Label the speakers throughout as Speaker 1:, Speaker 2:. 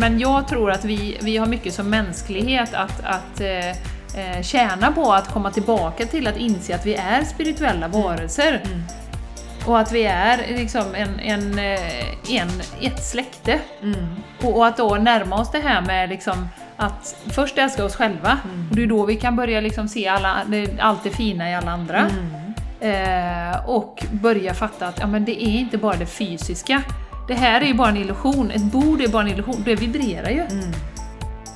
Speaker 1: Men jag tror att vi, vi har mycket som mänsklighet att, att eh, eh, tjäna på att komma tillbaka till att inse att vi är spirituella varelser.
Speaker 2: Mm.
Speaker 1: Och att vi är liksom en, en, eh, en, ett släkte.
Speaker 2: Mm.
Speaker 1: Och, och att då närma oss det här med liksom att först älska oss själva,
Speaker 2: Mm.
Speaker 1: och det är då vi kan börja liksom se alla, allt det fina i alla andra.
Speaker 2: Mm.
Speaker 1: Eh, och börja fatta att ja, men det är inte bara det fysiska. Det här är ju bara en illusion, ett bord är bara en illusion, det vibrerar ju.
Speaker 2: Mm.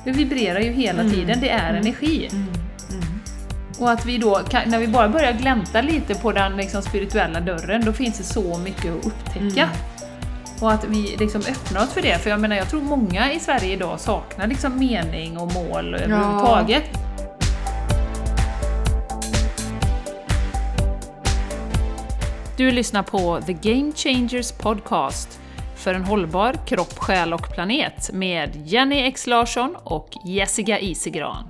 Speaker 1: Det vibrerar ju hela
Speaker 2: Mm.
Speaker 1: tiden, det är energi.
Speaker 2: Mm. Mm.
Speaker 1: Och att vi då, kan, när vi bara börjar glänta lite på den liksom spirituella dörren, då finns det så mycket att upptäcka.
Speaker 2: Mm.
Speaker 1: Och att vi liksom öppnar oss för det, för jag menar jag tror många i Sverige idag saknar liksom mening och mål överhuvudtaget. Du lyssnar på The Game Changers Podcast för en hållbar kropp, själ och planet med Jenny X Larsson och Jessica Isegran.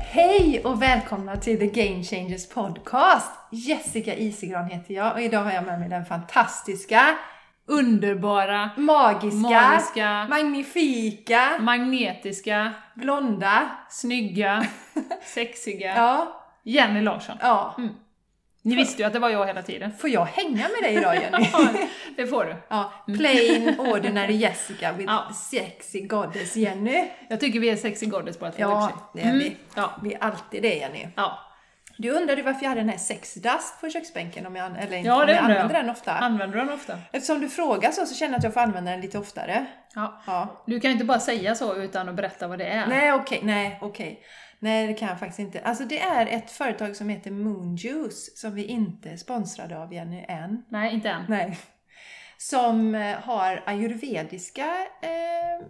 Speaker 2: Hej och välkomna till The Game Changers Podcast! Jessica Isegran heter jag och idag har jag med mig den fantastiska,
Speaker 1: Underbara,
Speaker 2: magiska,
Speaker 1: magiska,
Speaker 2: magnifika,
Speaker 1: magnetiska,
Speaker 2: blonda.
Speaker 1: snygga, sexiga
Speaker 2: Ja,
Speaker 1: Jenny Larsson.
Speaker 2: ja.
Speaker 1: Ni visste ju att det var jag hela tiden.
Speaker 2: Får jag hänga med dig idag Jenny?
Speaker 1: Det får du.
Speaker 2: Ja, plain ordinary Jessica with
Speaker 1: Ja.
Speaker 2: sexy goddess Jenny.
Speaker 1: Jag tycker vi är sexy goddess båda två
Speaker 2: Ja,
Speaker 1: sig.
Speaker 2: det är vi.
Speaker 1: Ja.
Speaker 2: Vi är alltid det Jenny.
Speaker 1: ja.
Speaker 2: Du undrade varför jag hade den här sexdust på köksbänken, om jag, eller inte,
Speaker 1: Ja,
Speaker 2: om jag använder
Speaker 1: jag.
Speaker 2: den ofta.
Speaker 1: Använder du den ofta?
Speaker 2: Eftersom du frågar så, så känner jag att jag får använda den lite oftare.
Speaker 1: Ja.
Speaker 2: Ja.
Speaker 1: Du kan inte bara säga så utan att berätta vad det är.
Speaker 2: Nej, okej, nej, okej. Nej, det kan jag faktiskt inte. Alltså det är ett företag som heter Moon Juice som vi inte är sponsrade av Jenny än.
Speaker 1: Nej, inte än.
Speaker 2: Nej. Som eh, har ayurvediska eh,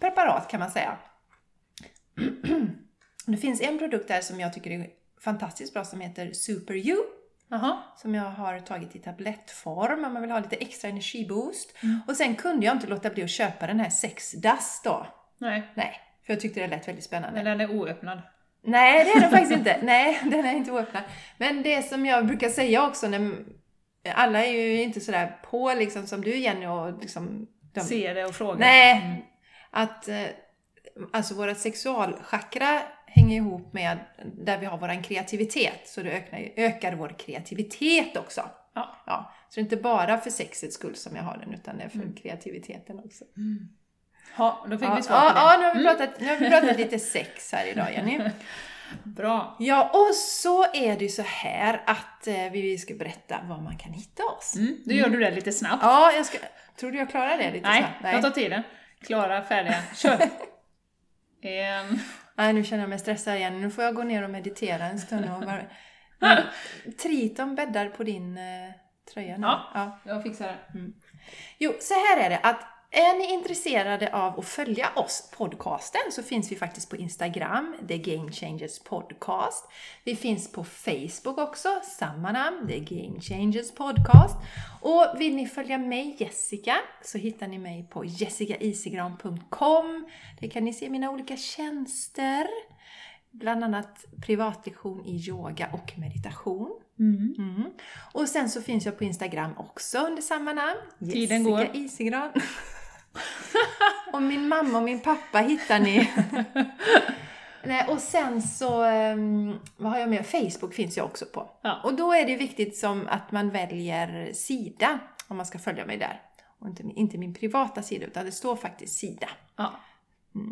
Speaker 2: preparat kan man säga. det finns en produkt där som jag tycker är fantastiskt bra som heter Super You.
Speaker 1: Jaha.
Speaker 2: Som jag har tagit i tablettform om man vill ha lite extra energiboost. Och sen kunde jag inte låta bli att köpa den här Sex Dust då.
Speaker 1: Nej,
Speaker 2: Nej, för jag tyckte det lät väldigt spännande.
Speaker 1: men den är oöppnad.
Speaker 2: Nej, det är den faktiskt inte. Nej, den är inte oöppnad. Men det som jag brukar säga också när alla är ju inte sådär på liksom som du Jenny och liksom... De,
Speaker 1: Se det och fråga.
Speaker 2: nej, att eh, alltså våra sexualchakra hänger ihop med där vi har vår kreativitet. Så det ökar, ökar vår kreativitet också.
Speaker 1: Ja.
Speaker 2: Ja, så det är inte bara för sexets skull som jag har den utan det är för kreativiteten också.
Speaker 1: Ja, då fick
Speaker 2: Ja,
Speaker 1: vi svar
Speaker 2: ja,
Speaker 1: på det.
Speaker 2: ja nu, har vi pratat, nu har vi pratat lite sex här idag Jenny.
Speaker 1: Bra.
Speaker 2: Ja, och så är det ju så här att eh, vi ska berätta var man kan hitta oss.
Speaker 1: Mm. Då gör du det lite snabbt.
Speaker 2: Ja, jag ska... Tror du jag klarar det lite
Speaker 1: Nej,
Speaker 2: snabbt?
Speaker 1: jag tar tiden. Klara, färdiga, kör! en...
Speaker 2: Nej, nu känner jag mig stressad igen. Nu får jag gå ner och meditera en stund. Och bara... Triton bäddar på din eh, tröja nu.
Speaker 1: Ja.
Speaker 2: ja.
Speaker 1: Jag fixar det.
Speaker 2: Jo, så här är det att är ni intresserade av att följa oss, podcasten, så finns vi faktiskt på Instagram, The Game Changers Podcast. Vi finns på Facebook också, samma namn, The Game Changers Podcast. Och vill ni följa mig, Jessica, så hittar ni mig på jessicaisigran.com. Där kan ni se mina olika tjänster. Bland annat privatlektion i yoga och meditation.
Speaker 1: Mm.
Speaker 2: Mm. Och sen så finns jag på Instagram också under samma namn.
Speaker 1: Tiden går.
Speaker 2: Jessica Isigran. och min mamma och min pappa hittar ni. Nej, och sen så, ehm, vad har jag med? Facebook finns jag också på.
Speaker 1: Ja.
Speaker 2: Och då är det viktigt som att man väljer sida om man ska följa mig där. Och inte, min- inte min privata sida, utan det står faktiskt sida.
Speaker 1: Ja.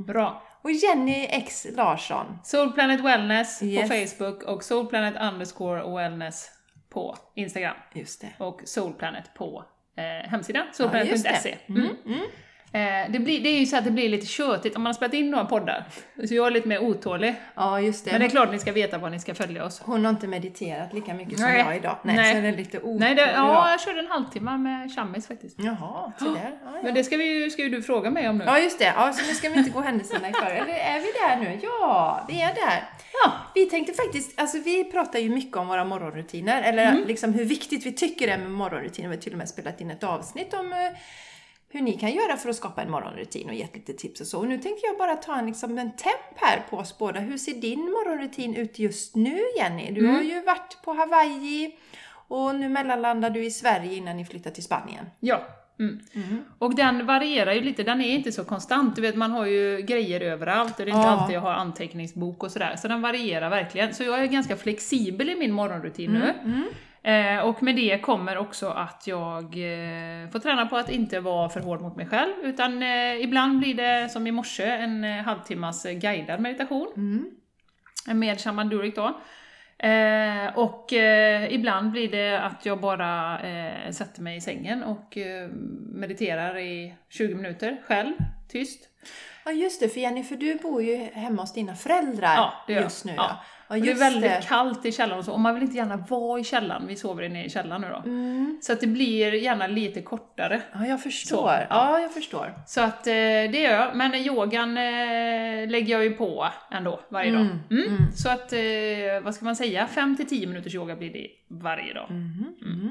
Speaker 1: Bra.
Speaker 2: Och Jenny X Larsson.
Speaker 1: Soul Planet Wellness
Speaker 2: Yes.
Speaker 1: på Facebook och Soul Planet underscore wellness på Instagram.
Speaker 2: Just det.
Speaker 1: Och Soul Planet på eh, hemsidan,
Speaker 2: Ja,
Speaker 1: soulplanet.se.
Speaker 2: det. Mm, mm.
Speaker 1: Eh, det, blir, det är ju så att det blir lite tjötigt om man har spelat in några poddar. Så jag är lite mer otålig.
Speaker 2: Ja, just det.
Speaker 1: Men det är klart ni ska veta var ni ska följa oss.
Speaker 2: Hon har inte mediterat lika mycket som
Speaker 1: Nej.
Speaker 2: jag idag. Nej,
Speaker 1: Nej.
Speaker 2: så det är lite otålig
Speaker 1: Nej, det, ja, jag körde en halvtimme med Chammis faktiskt.
Speaker 2: Jaha, så där. Ja, ja.
Speaker 1: Men det ska, vi, ska ju du fråga mig om nu.
Speaker 2: ja, just det. Ja, så nu ska vi inte gå händelserna i förväg. Eller är vi där nu? Ja, vi är där.
Speaker 1: Ja.
Speaker 2: Vi tänkte faktiskt, alltså vi pratar ju mycket om våra morgonrutiner, eller
Speaker 1: Mm.
Speaker 2: liksom hur viktigt vi tycker det är med morgonrutiner. Vi har till och med spelat in ett avsnitt om eh, hur ni kan göra för att skapa en morgonrutin och gett lite tips och så. Och nu tänkte jag bara ta en, liksom, en temp här på oss båda. Hur ser din morgonrutin ut just nu Jenny? Du har ju varit på Hawaii och nu mellanlandar du i Sverige innan ni flyttar till Spanien.
Speaker 1: Ja. Mm. Och den varierar ju lite, den är inte så konstant. Du vet, man har ju grejer överallt och det är inte
Speaker 2: Ja.
Speaker 1: alltid jag har anteckningsbok och sådär. Så den varierar verkligen. Så jag är ganska flexibel i min morgonrutin nu. Eh, och med det kommer också att jag eh, får träna på att inte vara för hård mot mig själv, utan eh, ibland blir det som i morse en eh, halvtimmas eh, guidad meditation med shaman Durek då. Eh, och ibland blir det att jag bara sätter mig i sängen och mediterar i 20 minuter själv, tyst.
Speaker 2: Ja just det, för Jenny, för du bor ju hemma hos dina föräldrar
Speaker 1: Ja,
Speaker 2: just nu.
Speaker 1: Ja.
Speaker 2: Ja. Ja,
Speaker 1: det är väldigt
Speaker 2: det.
Speaker 1: kallt i källaren och så, och man vill inte gärna vara i källaren, vi sover nere i källaren nu då. Så att det blir gärna lite kortare.
Speaker 2: Ja, jag förstår.
Speaker 1: Så, ja.
Speaker 2: ja, jag förstår.
Speaker 1: Så att eh, det gör jag, men yogan eh, lägger jag ju på ändå varje dag. Mm. Så att, eh, vad ska man säga, 5-10 minuters yoga blir det varje dag. Mm.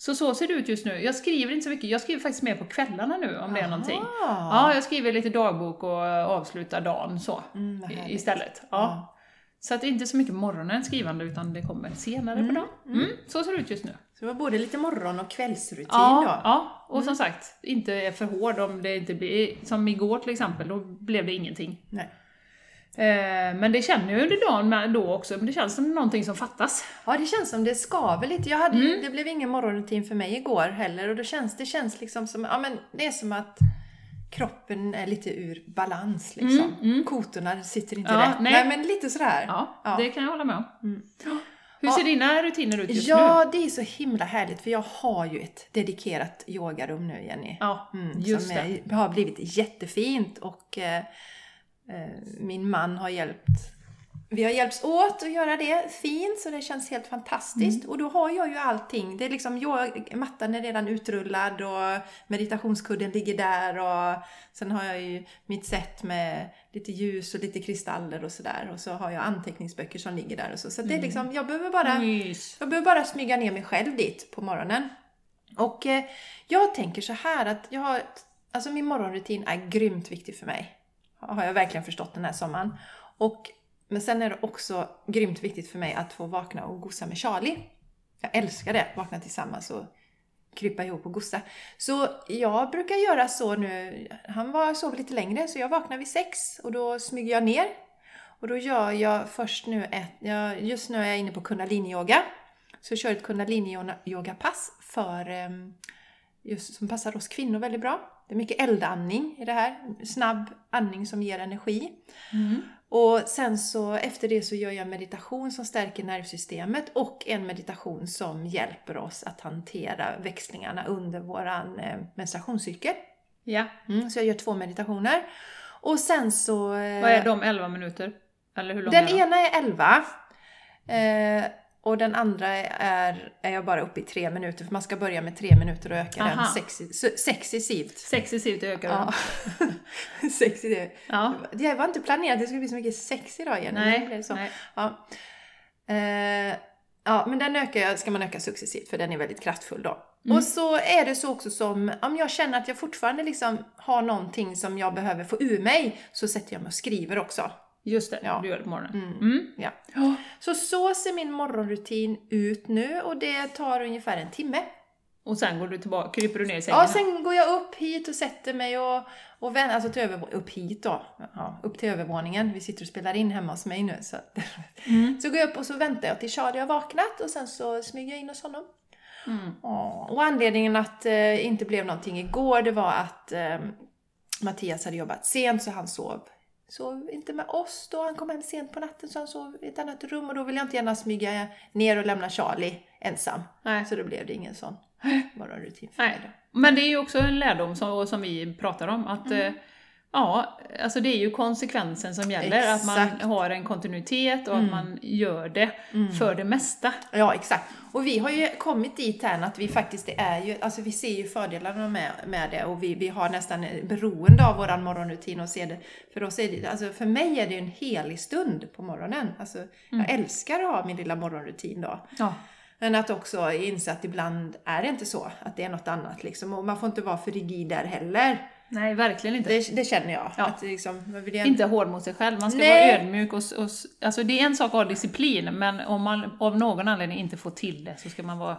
Speaker 1: Så så ser det ut just nu. Jag skriver inte så mycket, jag skriver faktiskt mer på kvällarna nu om det är någonting. Ja, jag skriver lite dagbok och avslutar dagen så
Speaker 2: Mm,
Speaker 1: istället. Ja. Så att det är inte så mycket morgonen skrivande utan det kommer senare på dagen. Mm. Så ser det ut just nu.
Speaker 2: Så det var både lite morgon och kvällsrutin
Speaker 1: Ja,
Speaker 2: då?
Speaker 1: ja, och som sagt, inte är för hård om det inte blir, som igår till exempel, då blev det ingenting.
Speaker 2: Nej.
Speaker 1: Eh, men det känner jag under dagen med då också, men det känns som någonting som fattas.
Speaker 2: Ja, det känns som det skaver lite. Jag hade,
Speaker 1: Mm.
Speaker 2: Det blev ingen morgonrutin för mig igår heller och då känns det känns liksom som, ja men det är som att kroppen är lite ur balans liksom. Kotorna sitter inte
Speaker 1: Mm, Ja,
Speaker 2: rätt.
Speaker 1: nej.
Speaker 2: Nej. men lite sådär.
Speaker 1: Ja,
Speaker 2: Ja.
Speaker 1: det kan jag hålla med om. Hur
Speaker 2: Ja.
Speaker 1: ser dina rutiner ut just nu?
Speaker 2: Ja, det är så himla härligt för jag har ju ett dedikerat yogarum nu Jenny.
Speaker 1: Ja,
Speaker 2: Mm,
Speaker 1: just
Speaker 2: som
Speaker 1: det.
Speaker 2: har blivit jättefint och eh, eh, min man har hjälpt vi har hjälpts åt att göra det fint så det känns helt fantastiskt.
Speaker 1: Mm.
Speaker 2: Och då har jag ju allting. Det är liksom, jag, mattan är redan utrullad och meditationskudden ligger där och sen har jag ju mitt set med lite ljus och lite kristaller och sådär. Och så har jag anteckningsböcker som ligger där och så. Så
Speaker 1: Mm.
Speaker 2: det är liksom, jag behöver bara
Speaker 1: Mys.
Speaker 2: jag behöver bara smyga ner mig själv dit på morgonen. Och eh, jag tänker så här att jag har, alltså min morgonrutin är grymt viktig för mig. Har jag verkligen förstått den här sommaren. Och, men sen är det också grymt viktigt för mig att få vakna och gossa med Charlie. Jag älskar det, vakna tillsammans och krypa ihop och gossa. Så jag brukar göra så nu, han var, sov lite längre så jag vaknar vid sex och då smyger jag ner. Och då gör jag först nu ett, jag, just nu är jag inne på kundaliniyoga. Så jag kör ett kundaliniyoga-pass för, ehm, just, som passar oss kvinnor väldigt bra. Det är mycket eldandning i det här. Snabb andning som ger energi. Mm. Och sen så efter det så gör jag meditation som stärker nervsystemet och en meditation som hjälper oss att hantera växlingarna under våran eh, menstruationscykel.
Speaker 1: Ja.
Speaker 2: Mm, så jag gör två meditationer. Och sen så... eh,
Speaker 1: Vad är de 11 minuter? Eller hur långa
Speaker 2: Den
Speaker 1: är de?
Speaker 2: ena är 11. Eh, och den andra är, är jag bara uppe i tre minuter. För man ska börja med tre minuter och öka den
Speaker 1: Aha.
Speaker 2: sexi- su- successivt.
Speaker 1: Successivt ökar
Speaker 2: Ja.
Speaker 1: de.
Speaker 2: sexy det.
Speaker 1: Ja.
Speaker 2: Det var inte planerat att det skulle bli så mycket sex idag igen. men det blev
Speaker 1: Nej,
Speaker 2: så.
Speaker 1: nej.
Speaker 2: Ja. Eh, ja, men den ökar jag, ska man öka successivt för den är väldigt kraftfull då.
Speaker 1: Mm.
Speaker 2: Och så är det så också som, om jag känner att jag fortfarande liksom har någonting som jag behöver få ur mig, så sätter jag mig och skriver också.
Speaker 1: Just det,
Speaker 2: Ja.
Speaker 1: du gör det på morgonen.
Speaker 2: Mm.
Speaker 1: Mm.
Speaker 2: Ja.
Speaker 1: Ja.
Speaker 2: Så så ser min morgonrutin ut nu och det tar ungefär en timme.
Speaker 1: Och sen går du tillbaka, kryper du ner i sängen?
Speaker 2: Ja, sen går jag upp hit och sätter mig och, och vän, alltså till över, upp hit då. Ja, upp till övervåningen. Vi sitter och spelar in hemma hos mig nu. Så,
Speaker 1: Mm.
Speaker 2: så går jag upp och så väntar jag till Charlie har vaknat och sen så smyger jag in hos honom.
Speaker 1: Mm.
Speaker 2: Och anledningen att det eh, inte blev någonting igår det var att eh, Mattias hade jobbat sent så han sov. Sov inte med oss då, han kom hem sent på natten så han sov i ett annat rum och då ville jag inte gärna smyga ner och lämna Charlie ensam.
Speaker 1: Nej.
Speaker 2: Så då blev det ingen sån morgonrutin för
Speaker 1: Nej.
Speaker 2: mig då.
Speaker 1: Men det är ju också en lärdom som, som vi pratar om, att
Speaker 2: Mm.
Speaker 1: Ja, alltså det är ju konsekvensen som gäller, att man
Speaker 2: Exakt.
Speaker 1: har en kontinuitet och
Speaker 2: Mm.
Speaker 1: att man gör det för det mesta.
Speaker 2: Ja, exakt. Och vi har ju kommit dit här att vi faktiskt, det är ju, alltså vi ser ju fördelarna med, med det och vi, vi har nästan beroende av våran morgonrutin och ser det. För oss är det, alltså för mig är det en helig stund på morgonen. Alltså, jag älskar att ha min lilla morgonrutin då.
Speaker 1: Ja.
Speaker 2: Men att också inse att ibland är det inte så, att det är något annat liksom. Och man får inte vara för rigid där heller.
Speaker 1: Nej, verkligen inte.
Speaker 2: Det, det känner jag.
Speaker 1: Ja.
Speaker 2: Att liksom, man vill
Speaker 1: Inte hård mot sig själv, man ska
Speaker 2: Nej.
Speaker 1: vara ödmjuk och, och... Alltså det är en sak att ha disciplin, men om man av någon anledning inte får till det så ska man vara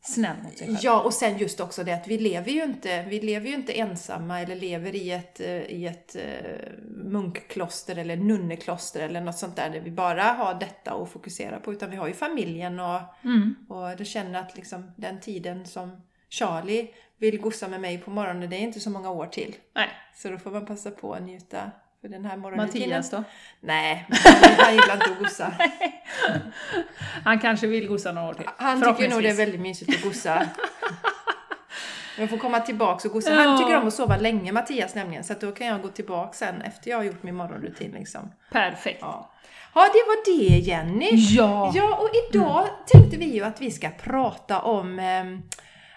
Speaker 1: snäll mot sig själv.
Speaker 2: Ja, och sen just också det att vi lever ju inte, vi lever ju inte ensamma eller lever i ett, i ett eh, munkkloster eller nunnekloster eller något sånt där, där vi bara har detta att fokusera på. Utan vi har ju familjen och,
Speaker 1: Mm.
Speaker 2: och du känner att liksom den tiden som Charlie vill gossa med mig på morgonen, det är inte så många år till.
Speaker 1: Nej,
Speaker 2: Så då får man passa på att njuta för den här morgonrutinen.
Speaker 1: Mattias då?
Speaker 2: Nej, han, han gillar inte att gossa.
Speaker 1: Han kanske vill gossa några år till.
Speaker 2: Han tycker nog det är väldigt mysigt att gossa. Jag får komma tillbaks och gossa. Han
Speaker 1: Ja.
Speaker 2: tycker om att sova länge, Mattias nämligen. Så att då kan jag gå tillbaka sen efter jag har gjort min morgonrutin liksom.
Speaker 1: Perfekt.
Speaker 2: Ja, ja det var det Jenny.
Speaker 1: Ja.
Speaker 2: Ja, och idag tänkte vi ju att vi ska prata om, ehm,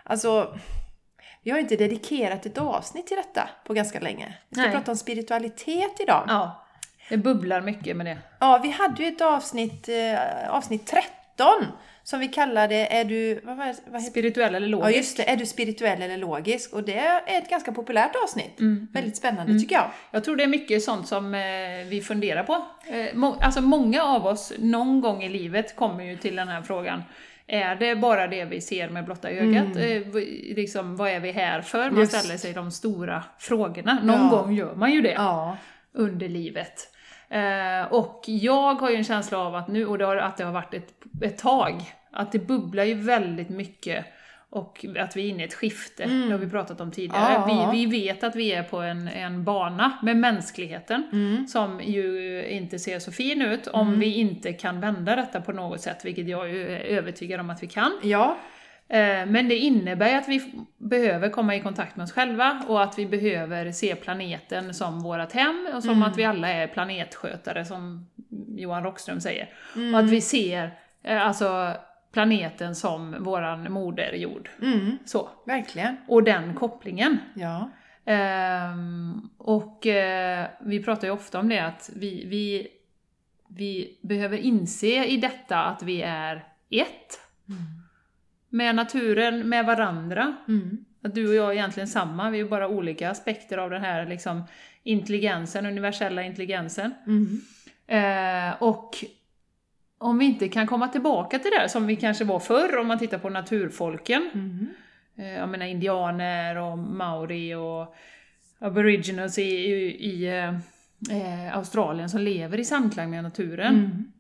Speaker 2: alltså, vi har inte dedikerat ett avsnitt till detta på ganska länge. Vi ska
Speaker 1: Nej.
Speaker 2: prata om spiritualitet idag. Ja.
Speaker 1: Ja. Det bubblar mycket med det.
Speaker 2: vi hade ju ett avsnitt, eh, avsnitt 13, som vi kallade Är du, vad, vad heter
Speaker 1: Spirituell eller
Speaker 2: Ja
Speaker 1: logisk.
Speaker 2: just det, är du spirituell eller logisk? Och det är ett ganska populärt avsnitt.
Speaker 1: Mm.
Speaker 2: Väldigt spännande tycker jag.
Speaker 1: Jag tror det är mycket sånt som eh, vi funderar på. Eh, må, alltså många av oss, någon gång i livet, kommer ju till den här frågan. Är det bara det vi ser med blotta ögat? Eh, v- liksom, vad är vi här för? Man
Speaker 2: Mm. Just.
Speaker 1: ställer sig de stora frågorna. Någon
Speaker 2: Ja.
Speaker 1: gång gör man ju det
Speaker 2: Ja.
Speaker 1: under livet. Eh, och jag har ju en känsla av att nu, och det har, att det har varit ett, ett tag, att det bubblar ju väldigt mycket och att vi är inne i ett skifte, det har vi pratat om tidigare.
Speaker 2: Mm. Ja.
Speaker 1: Vi, vi vet att vi är på en, en bana med mänskligheten
Speaker 2: Mm.
Speaker 1: som ju inte ser så fin ut om vi inte kan vända detta på något sätt, vilket jag är övertygad om att vi kan.
Speaker 2: Ja.
Speaker 1: Eh, Men det innebär att vi behöver komma i kontakt med oss själva och att vi behöver se planeten som vårt hem och som att vi alla är planetskötare som Johan Rockström säger. Och att vi ser eh, alltså planeten som våran moder jord.
Speaker 2: Mm.
Speaker 1: Så.
Speaker 2: Verkligen.
Speaker 1: Och den kopplingen.
Speaker 2: Ja.
Speaker 1: Ehm, och eh, vi pratar ju ofta om det att vi, vi, vi behöver inse i detta att vi är ett. Med naturen, med varandra.
Speaker 2: Mm.
Speaker 1: Att du och jag är egentligen samma, vi är bara olika aspekter av den här liksom, intelligensen, universella intelligensen.
Speaker 2: Mm.
Speaker 1: Eh, och om vi inte kan komma tillbaka till det här, som vi kanske var förr om man tittar på naturfolken,
Speaker 2: Mm.
Speaker 1: eh, jag menar indianer och maori och aboriginals i, i, i eh, eh, Australien som lever i samklang med naturen.
Speaker 2: Mm.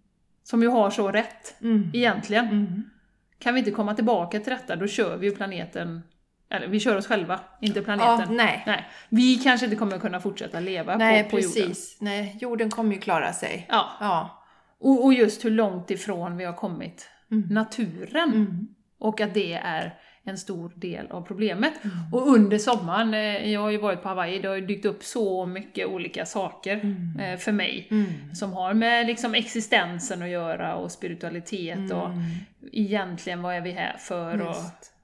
Speaker 1: Som ju har så rätt,
Speaker 2: Mm.
Speaker 1: egentligen.
Speaker 2: Mm.
Speaker 1: Kan vi inte komma tillbaka till detta, då kör vi ju planeten, eller vi kör oss själva, inte planeten.
Speaker 2: Ja, nej.
Speaker 1: Nej. Vi kanske inte kommer kunna fortsätta leva
Speaker 2: Nej,
Speaker 1: på, på jorden.
Speaker 2: precis. Nej, jorden kommer ju klara sig.
Speaker 1: Ja.
Speaker 2: Ja.
Speaker 1: Och, och just hur långt ifrån vi har kommit
Speaker 2: Mm.
Speaker 1: naturen.
Speaker 2: Mm.
Speaker 1: Och att det är en stor del av problemet.
Speaker 2: Mm.
Speaker 1: Och under sommaren, eh, jag har ju varit på Hawaii, det har ju dykt upp så mycket olika saker eh, för mig.
Speaker 2: Mm.
Speaker 1: Som har med liksom existensen att göra och spiritualitet och
Speaker 2: Mm.
Speaker 1: egentligen vad är vi här för och,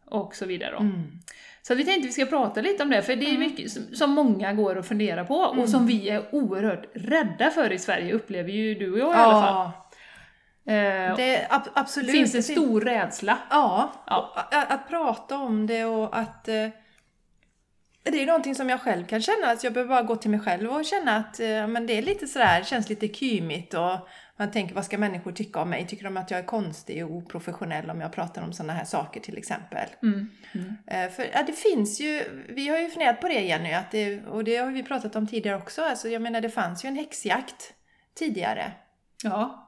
Speaker 1: och så vidare.
Speaker 2: Mm.
Speaker 1: Så vi tänkte vi ska prata lite om det, för det är mycket som, många går och funderar på och som vi är oerhört rädda för i Sverige, upplever ju du och jag i alla fall. Eh,
Speaker 2: det, ab- absolut.
Speaker 1: finns det stor rädsla.
Speaker 2: Ja,
Speaker 1: Ja.
Speaker 2: Att, att prata om det och att... Eh, det är någonting som jag själv kan känna, att jag behöver bara gå till mig själv och känna att eh, men det är lite sådär, känns lite kymigt och man tänker vad ska människor tycka om mig? Tycker de att jag är konstig och oprofessionell om jag pratar om sådana här saker till exempel?
Speaker 1: Mm. Mm.
Speaker 2: Eh, För ja, det finns ju, vi har ju funderat på det Jenny, att det, och det har vi pratat om tidigare också. Alltså, jag menar det fanns ju en häxjakt tidigare.
Speaker 1: Ja.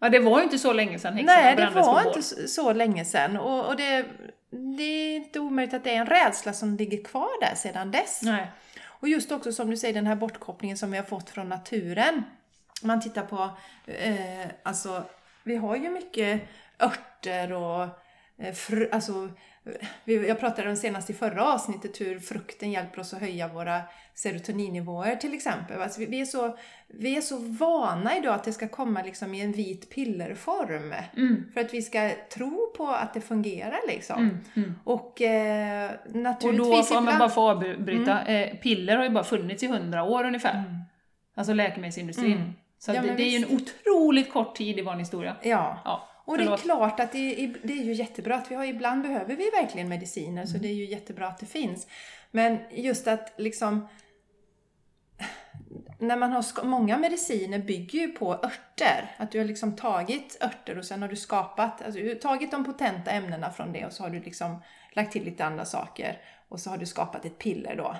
Speaker 1: Ja, det var ju inte så länge sedan häxorna
Speaker 2: Nej, det var inte så, så länge sedan. Och, och det, det är inte omöjligt att det är en rädsla som ligger kvar där sedan dess.
Speaker 1: Nej.
Speaker 2: Och just också som du säger, den här bortkopplingen som vi har fått från naturen. Man tittar på, eh, alltså vi har ju mycket örter och eh, fr, alltså, vi, jag pratade om senast i förra avsnittet hur frukten hjälper oss att höja våra serotoninnivåer till exempel. Alltså, vi, vi, är så, vi är så vana idag att det ska komma liksom i en vit pillerform.
Speaker 1: Mm.
Speaker 2: För att vi ska tro på att det fungerar liksom.
Speaker 1: Mm. Mm.
Speaker 2: Och eh,
Speaker 1: Och
Speaker 2: naturligtvis
Speaker 1: då, om jag bara får avbryta, eh, piller har ju bara funnits i hundra år ungefär.
Speaker 2: Mm.
Speaker 1: Alltså läkemedelsindustrin.
Speaker 2: Mm.
Speaker 1: Så
Speaker 2: Ja,
Speaker 1: det, det är ju en otroligt kort tid i vår historia.
Speaker 2: Ja.
Speaker 1: Ja.
Speaker 2: Och det är klart att det är, det är ju jättebra att vi har, ibland behöver vi verkligen mediciner, så det är ju jättebra att det finns. Men just att liksom när man har, många mediciner bygger ju på örter. Att du har liksom tagit örter och sen har du skapat, alltså du har tagit de potenta ämnena från det och så har du liksom lagt till lite andra saker. Och så har du skapat ett piller då.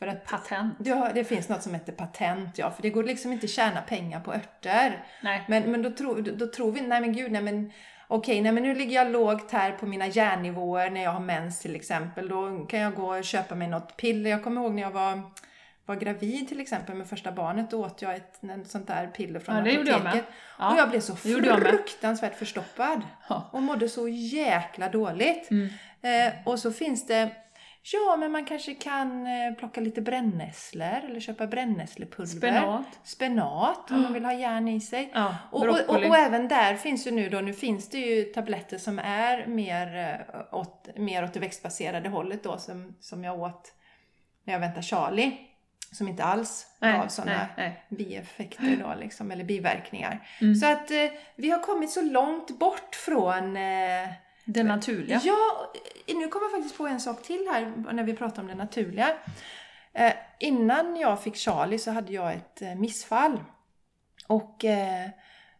Speaker 2: För att
Speaker 1: Patent.
Speaker 2: har, det finns något som heter patent, ja. För det går liksom inte att tjäna pengar på örter.
Speaker 1: Nej.
Speaker 2: Men, men då, tror, då, då tror vi, nej men gud, nej men okej, nej men nu ligger jag lågt här på mina järnnivåer när jag har mens till exempel. Då kan jag gå och köpa mig något piller. Jag kommer ihåg när jag var, var gravid till exempel med första barnet. Då åt jag ett, sånt där piller från
Speaker 1: Ja, det gjorde jag
Speaker 2: apoteket.
Speaker 1: med. Ja,
Speaker 2: och jag blev så fruktansvärt förstoppad.
Speaker 1: Ja.
Speaker 2: Och mådde så jäkla dåligt.
Speaker 1: Mm.
Speaker 2: Eh, och så finns det Ja, men man kanske kan eh, plocka lite brännässlor eller köpa brännässlepulver.
Speaker 1: Spenat.
Speaker 2: Spenat om man vill ha järn i sig.
Speaker 1: Ja,
Speaker 2: Och, och, och, och även där finns ju nu då, nu finns det ju tabletter som är mer eh, åt, mer åt det växtbaserade hållet då som, som jag åt när jag väntade Charlie. Som inte alls
Speaker 1: Nej,
Speaker 2: gav sådana bieffekter då liksom, eller biverkningar.
Speaker 1: Mm.
Speaker 2: Så att eh, vi har kommit så långt bort från eh,
Speaker 1: Det naturliga.
Speaker 2: Ja, eh, nu kommer jag faktiskt på en sak till här när vi pratar om det naturliga. Eh, innan jag fick Charlie så hade jag ett eh, missfall. Och eh,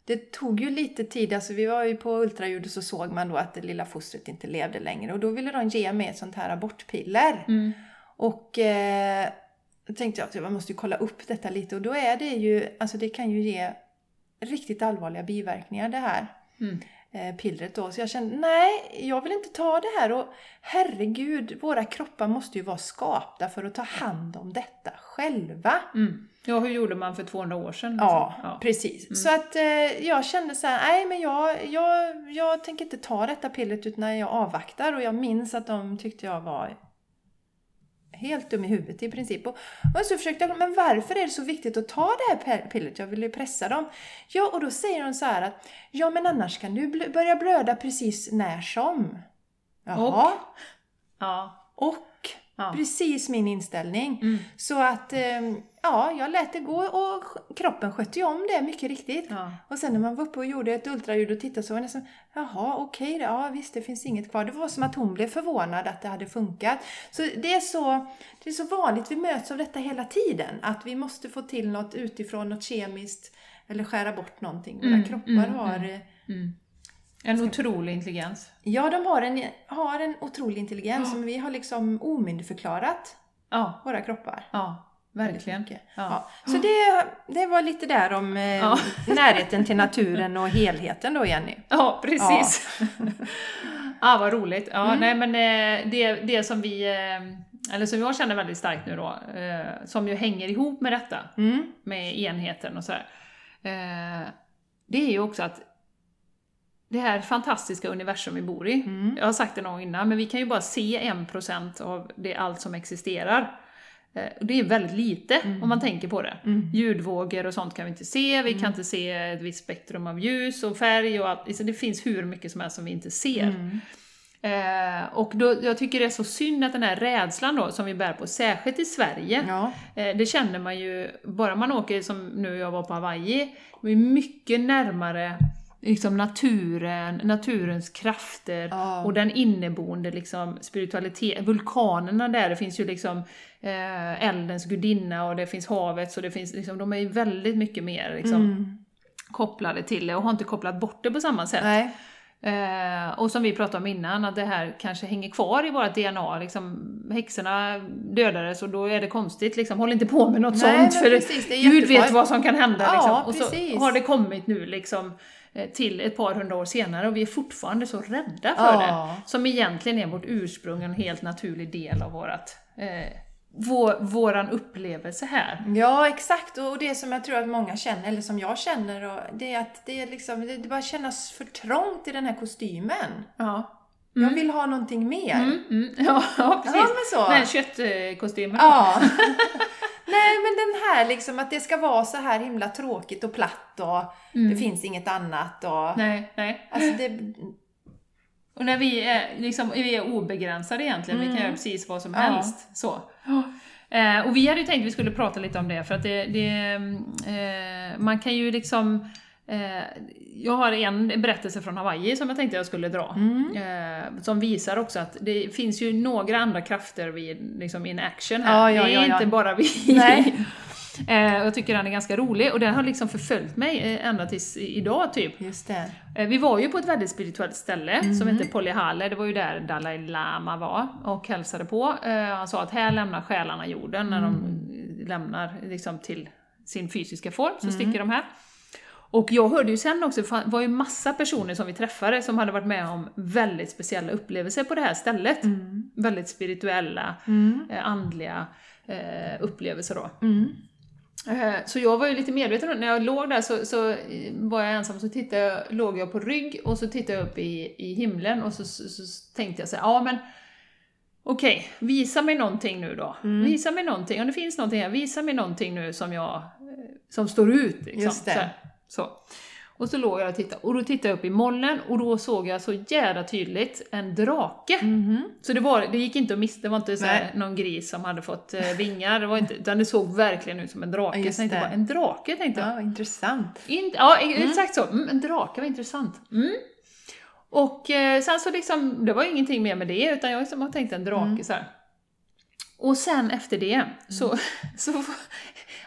Speaker 2: det tog ju lite tid, alltså vi var ju på ultraljud och så såg man då att det lilla fostret inte levde längre. Och då ville de ge mig ett sånt här abortpiller.
Speaker 1: Mm.
Speaker 2: Och eh, då tänkte jag att jag måste ju kolla upp detta lite och då är det ju, alltså det kan ju ge riktigt allvarliga biverkningar det här
Speaker 1: Mm.
Speaker 2: Eh, pillret då. Så jag kände, nej, jag vill inte ta det här. Och herregud, våra kroppar måste ju vara skapta för att ta hand om detta själva.
Speaker 1: Mm. Ja, hur gjorde man för 200 år sedan?
Speaker 2: Ja,
Speaker 1: liksom?
Speaker 2: precis. Så att eh, jag kände så här, nej men jag, jag, jag tänker inte ta detta pillret utan jag avvaktar. Och jag minns att de tyckte jag var helt dum i huvudet i princip. Och, och så försökte jag, men varför är det så viktigt att ta det här pillret? Jag ville ju pressa dem. Ja, och då säger de så här att, ja men annars kan du bl- börja blöda precis när som. Jaha.
Speaker 1: Ja.
Speaker 2: Och,
Speaker 1: Ja.
Speaker 2: precis min inställning.
Speaker 1: Mm.
Speaker 2: Så att, eh, ja, jag lät det gå och kroppen skötte ju om det mycket riktigt.
Speaker 1: Ja.
Speaker 2: Och sen när man var uppe och gjorde ett ultraljud och tittade så var det nästan, jaha okej, då, ja visst det finns inget kvar. Det var som att hon blev förvånad att det hade funkat. Så det är så, det är så vanligt, vi möts av detta hela tiden. Att vi måste få till något utifrån, något kemiskt eller skära bort någonting. Våra
Speaker 1: Mm,
Speaker 2: kroppar
Speaker 1: mm,
Speaker 2: har,
Speaker 1: mm.
Speaker 2: eh,
Speaker 1: Mm. En otrolig intelligens.
Speaker 2: ja de har en, har en otrolig intelligens,
Speaker 1: Ja.
Speaker 2: men vi har liksom omyndigförklarat
Speaker 1: Ja,
Speaker 2: våra kroppar.
Speaker 1: ja verkligen. Ja.
Speaker 2: Ja. Så det, det var lite där om eh,
Speaker 1: Ja.
Speaker 2: närheten till naturen och helheten då Jenny.
Speaker 1: Ja, precis. Ja, vad roligt. Ja,
Speaker 2: Mm.
Speaker 1: nej, men eh, det, det som vi, eh, eller som jag känner väldigt starkt nu då, eh, som ju hänger ihop med detta,
Speaker 2: Mm.
Speaker 1: med enheten och sådär, eh, det är ju också att det här fantastiska universum vi bor i,
Speaker 2: Mm.
Speaker 1: jag har sagt det någon gång innan, men vi kan ju bara se 1% av det, allt som existerar. Eh, och Det är väldigt lite om man tänker på det.
Speaker 2: Mm.
Speaker 1: Ljudvågor och sånt kan vi inte se, vi kan inte se ett visst spektrum av ljus och färg och allt. Det finns hur mycket som helst som vi inte ser.
Speaker 2: Mm.
Speaker 1: Eh, och då, jag tycker det är så synd att den här rädslan då, som vi bär på, särskilt i Sverige,
Speaker 2: Ja.
Speaker 1: eh, det känner man ju, bara man åker som nu jag var på Hawaii, vi är mycket närmare liksom naturen, naturens krafter
Speaker 2: Ja.
Speaker 1: och den inneboende liksom spiritualitet, vulkanerna där, det finns ju liksom eh, eldens gudinna och det finns havet, så det finns liksom, de är ju väldigt mycket mer liksom,
Speaker 2: Mm.
Speaker 1: kopplade till det och har inte kopplat bort det på samma sätt.
Speaker 2: Nej.
Speaker 1: Eh, och som vi pratade om innan, att det här kanske hänger kvar i vårt DNA. Liksom, häxorna dödades och då är det konstigt. Liksom, håll inte på med något
Speaker 2: Nej,
Speaker 1: sånt, för
Speaker 2: precis,
Speaker 1: Gud vet vad som kan hända.
Speaker 2: Ja,
Speaker 1: Liksom. Och så har det kommit nu liksom, till ett par hundra år senare och vi är fortfarande så rädda för
Speaker 2: Ja.
Speaker 1: det. Som egentligen är vårt ursprung, en helt naturlig del av vårat, eh, vår, våran upplevelse här.
Speaker 2: Ja, exakt. Och det som jag tror att många känner, eller som jag känner, det är att det, är liksom, det bara kännas för trångt i den här kostymen.
Speaker 1: Ja.
Speaker 2: Jag vill ha någonting mer.
Speaker 1: Mm, mm. Ja, ja, precis.
Speaker 2: Ja, men så.
Speaker 1: Den här köttkostymen.
Speaker 2: Ja. Nej, men den här liksom att det ska vara så här himla tråkigt och platt och det finns inget annat och...
Speaker 1: Nej, nej.
Speaker 2: Alltså det...
Speaker 1: Och när vi är, liksom, vi är obegränsade egentligen, vi kan göra precis vad som
Speaker 2: Mm. Ja.
Speaker 1: helst. Så. Eh, och vi hade ju tänkt att vi skulle prata lite om det, för att det, det eh, man kan ju liksom jag har en berättelse från Hawaii som jag tänkte jag skulle dra.
Speaker 2: Mm.
Speaker 1: Eh, som visar också att det finns ju några andra krafter vid, liksom in action här.
Speaker 2: Ja, ja,
Speaker 1: det är
Speaker 2: ja,
Speaker 1: inte bara vi.
Speaker 2: Nej.
Speaker 1: eh, jag tycker den är ganska rolig och den har liksom förföljt mig eh, ända tills idag typ. Eh, Vi var ju på ett väldigt spirituellt ställe som
Speaker 2: Mhm.
Speaker 1: heter Polyhale, det var ju där Dalai Lama var och hälsade på. Eh, Han sa att här lämnar själarna jorden när
Speaker 2: Mm.
Speaker 1: de lämnar liksom till sin fysiska form,
Speaker 2: Mm.
Speaker 1: så sticker de här. Och jag hörde ju sen också, det var ju massa personer som vi träffade som hade varit med om väldigt speciella upplevelser på det här stället.
Speaker 2: Mm.
Speaker 1: Väldigt spirituella, eh, andliga eh, upplevelser då.
Speaker 2: Mm.
Speaker 1: Eh, Så jag var ju lite medveten om, när jag låg där så, så eh, var jag ensam, så tittade jag, låg jag på rygg och så tittade jag upp i, i himlen och så, så, så tänkte jag så här, ja men okej, visa mig någonting nu då.
Speaker 2: Mm.
Speaker 1: Visa mig någonting, om det finns någonting här, visa mig någonting nu som jag, som står ut. Liksom.
Speaker 2: Just det.
Speaker 1: Så. Och så låg jag och tittade, och då tittade jag upp i molnen och då såg jag så jävla tydligt en drake.
Speaker 2: Mhm.
Speaker 1: Så det, var, det gick inte att missa, det var inte så någon gris som hade fått eh, vingar, det var inte, utan det såg verkligen ut som en drake.
Speaker 2: Just
Speaker 1: jag tänkte bara, en drake tänkte jag.
Speaker 2: Ja, intressant.
Speaker 1: In, ja, exakt så. Mm, en drake var intressant. Mm. Och eh, sen så liksom, det var ingenting mer med det, utan jag liksom har tänkt en drake
Speaker 2: Mm.
Speaker 1: så här. Och sen efter det så, så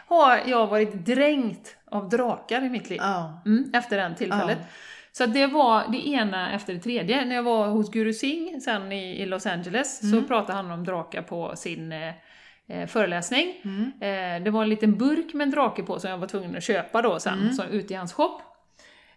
Speaker 1: har jag varit dränkt av drakar i mitt liv.
Speaker 2: Ja.
Speaker 1: Mm, efter det tillfället.
Speaker 2: Ja.
Speaker 1: Så det var det ena efter det tredje. När jag var hos Guru Singh sen i, i Los Angeles så
Speaker 2: Mm.
Speaker 1: pratade han om drakar på sin eh, eh, föreläsning.
Speaker 2: Mm.
Speaker 1: Eh, det var en liten burk med en drake på som jag var tvungen att köpa då sen,
Speaker 2: Mm.
Speaker 1: som, ute i hans shop.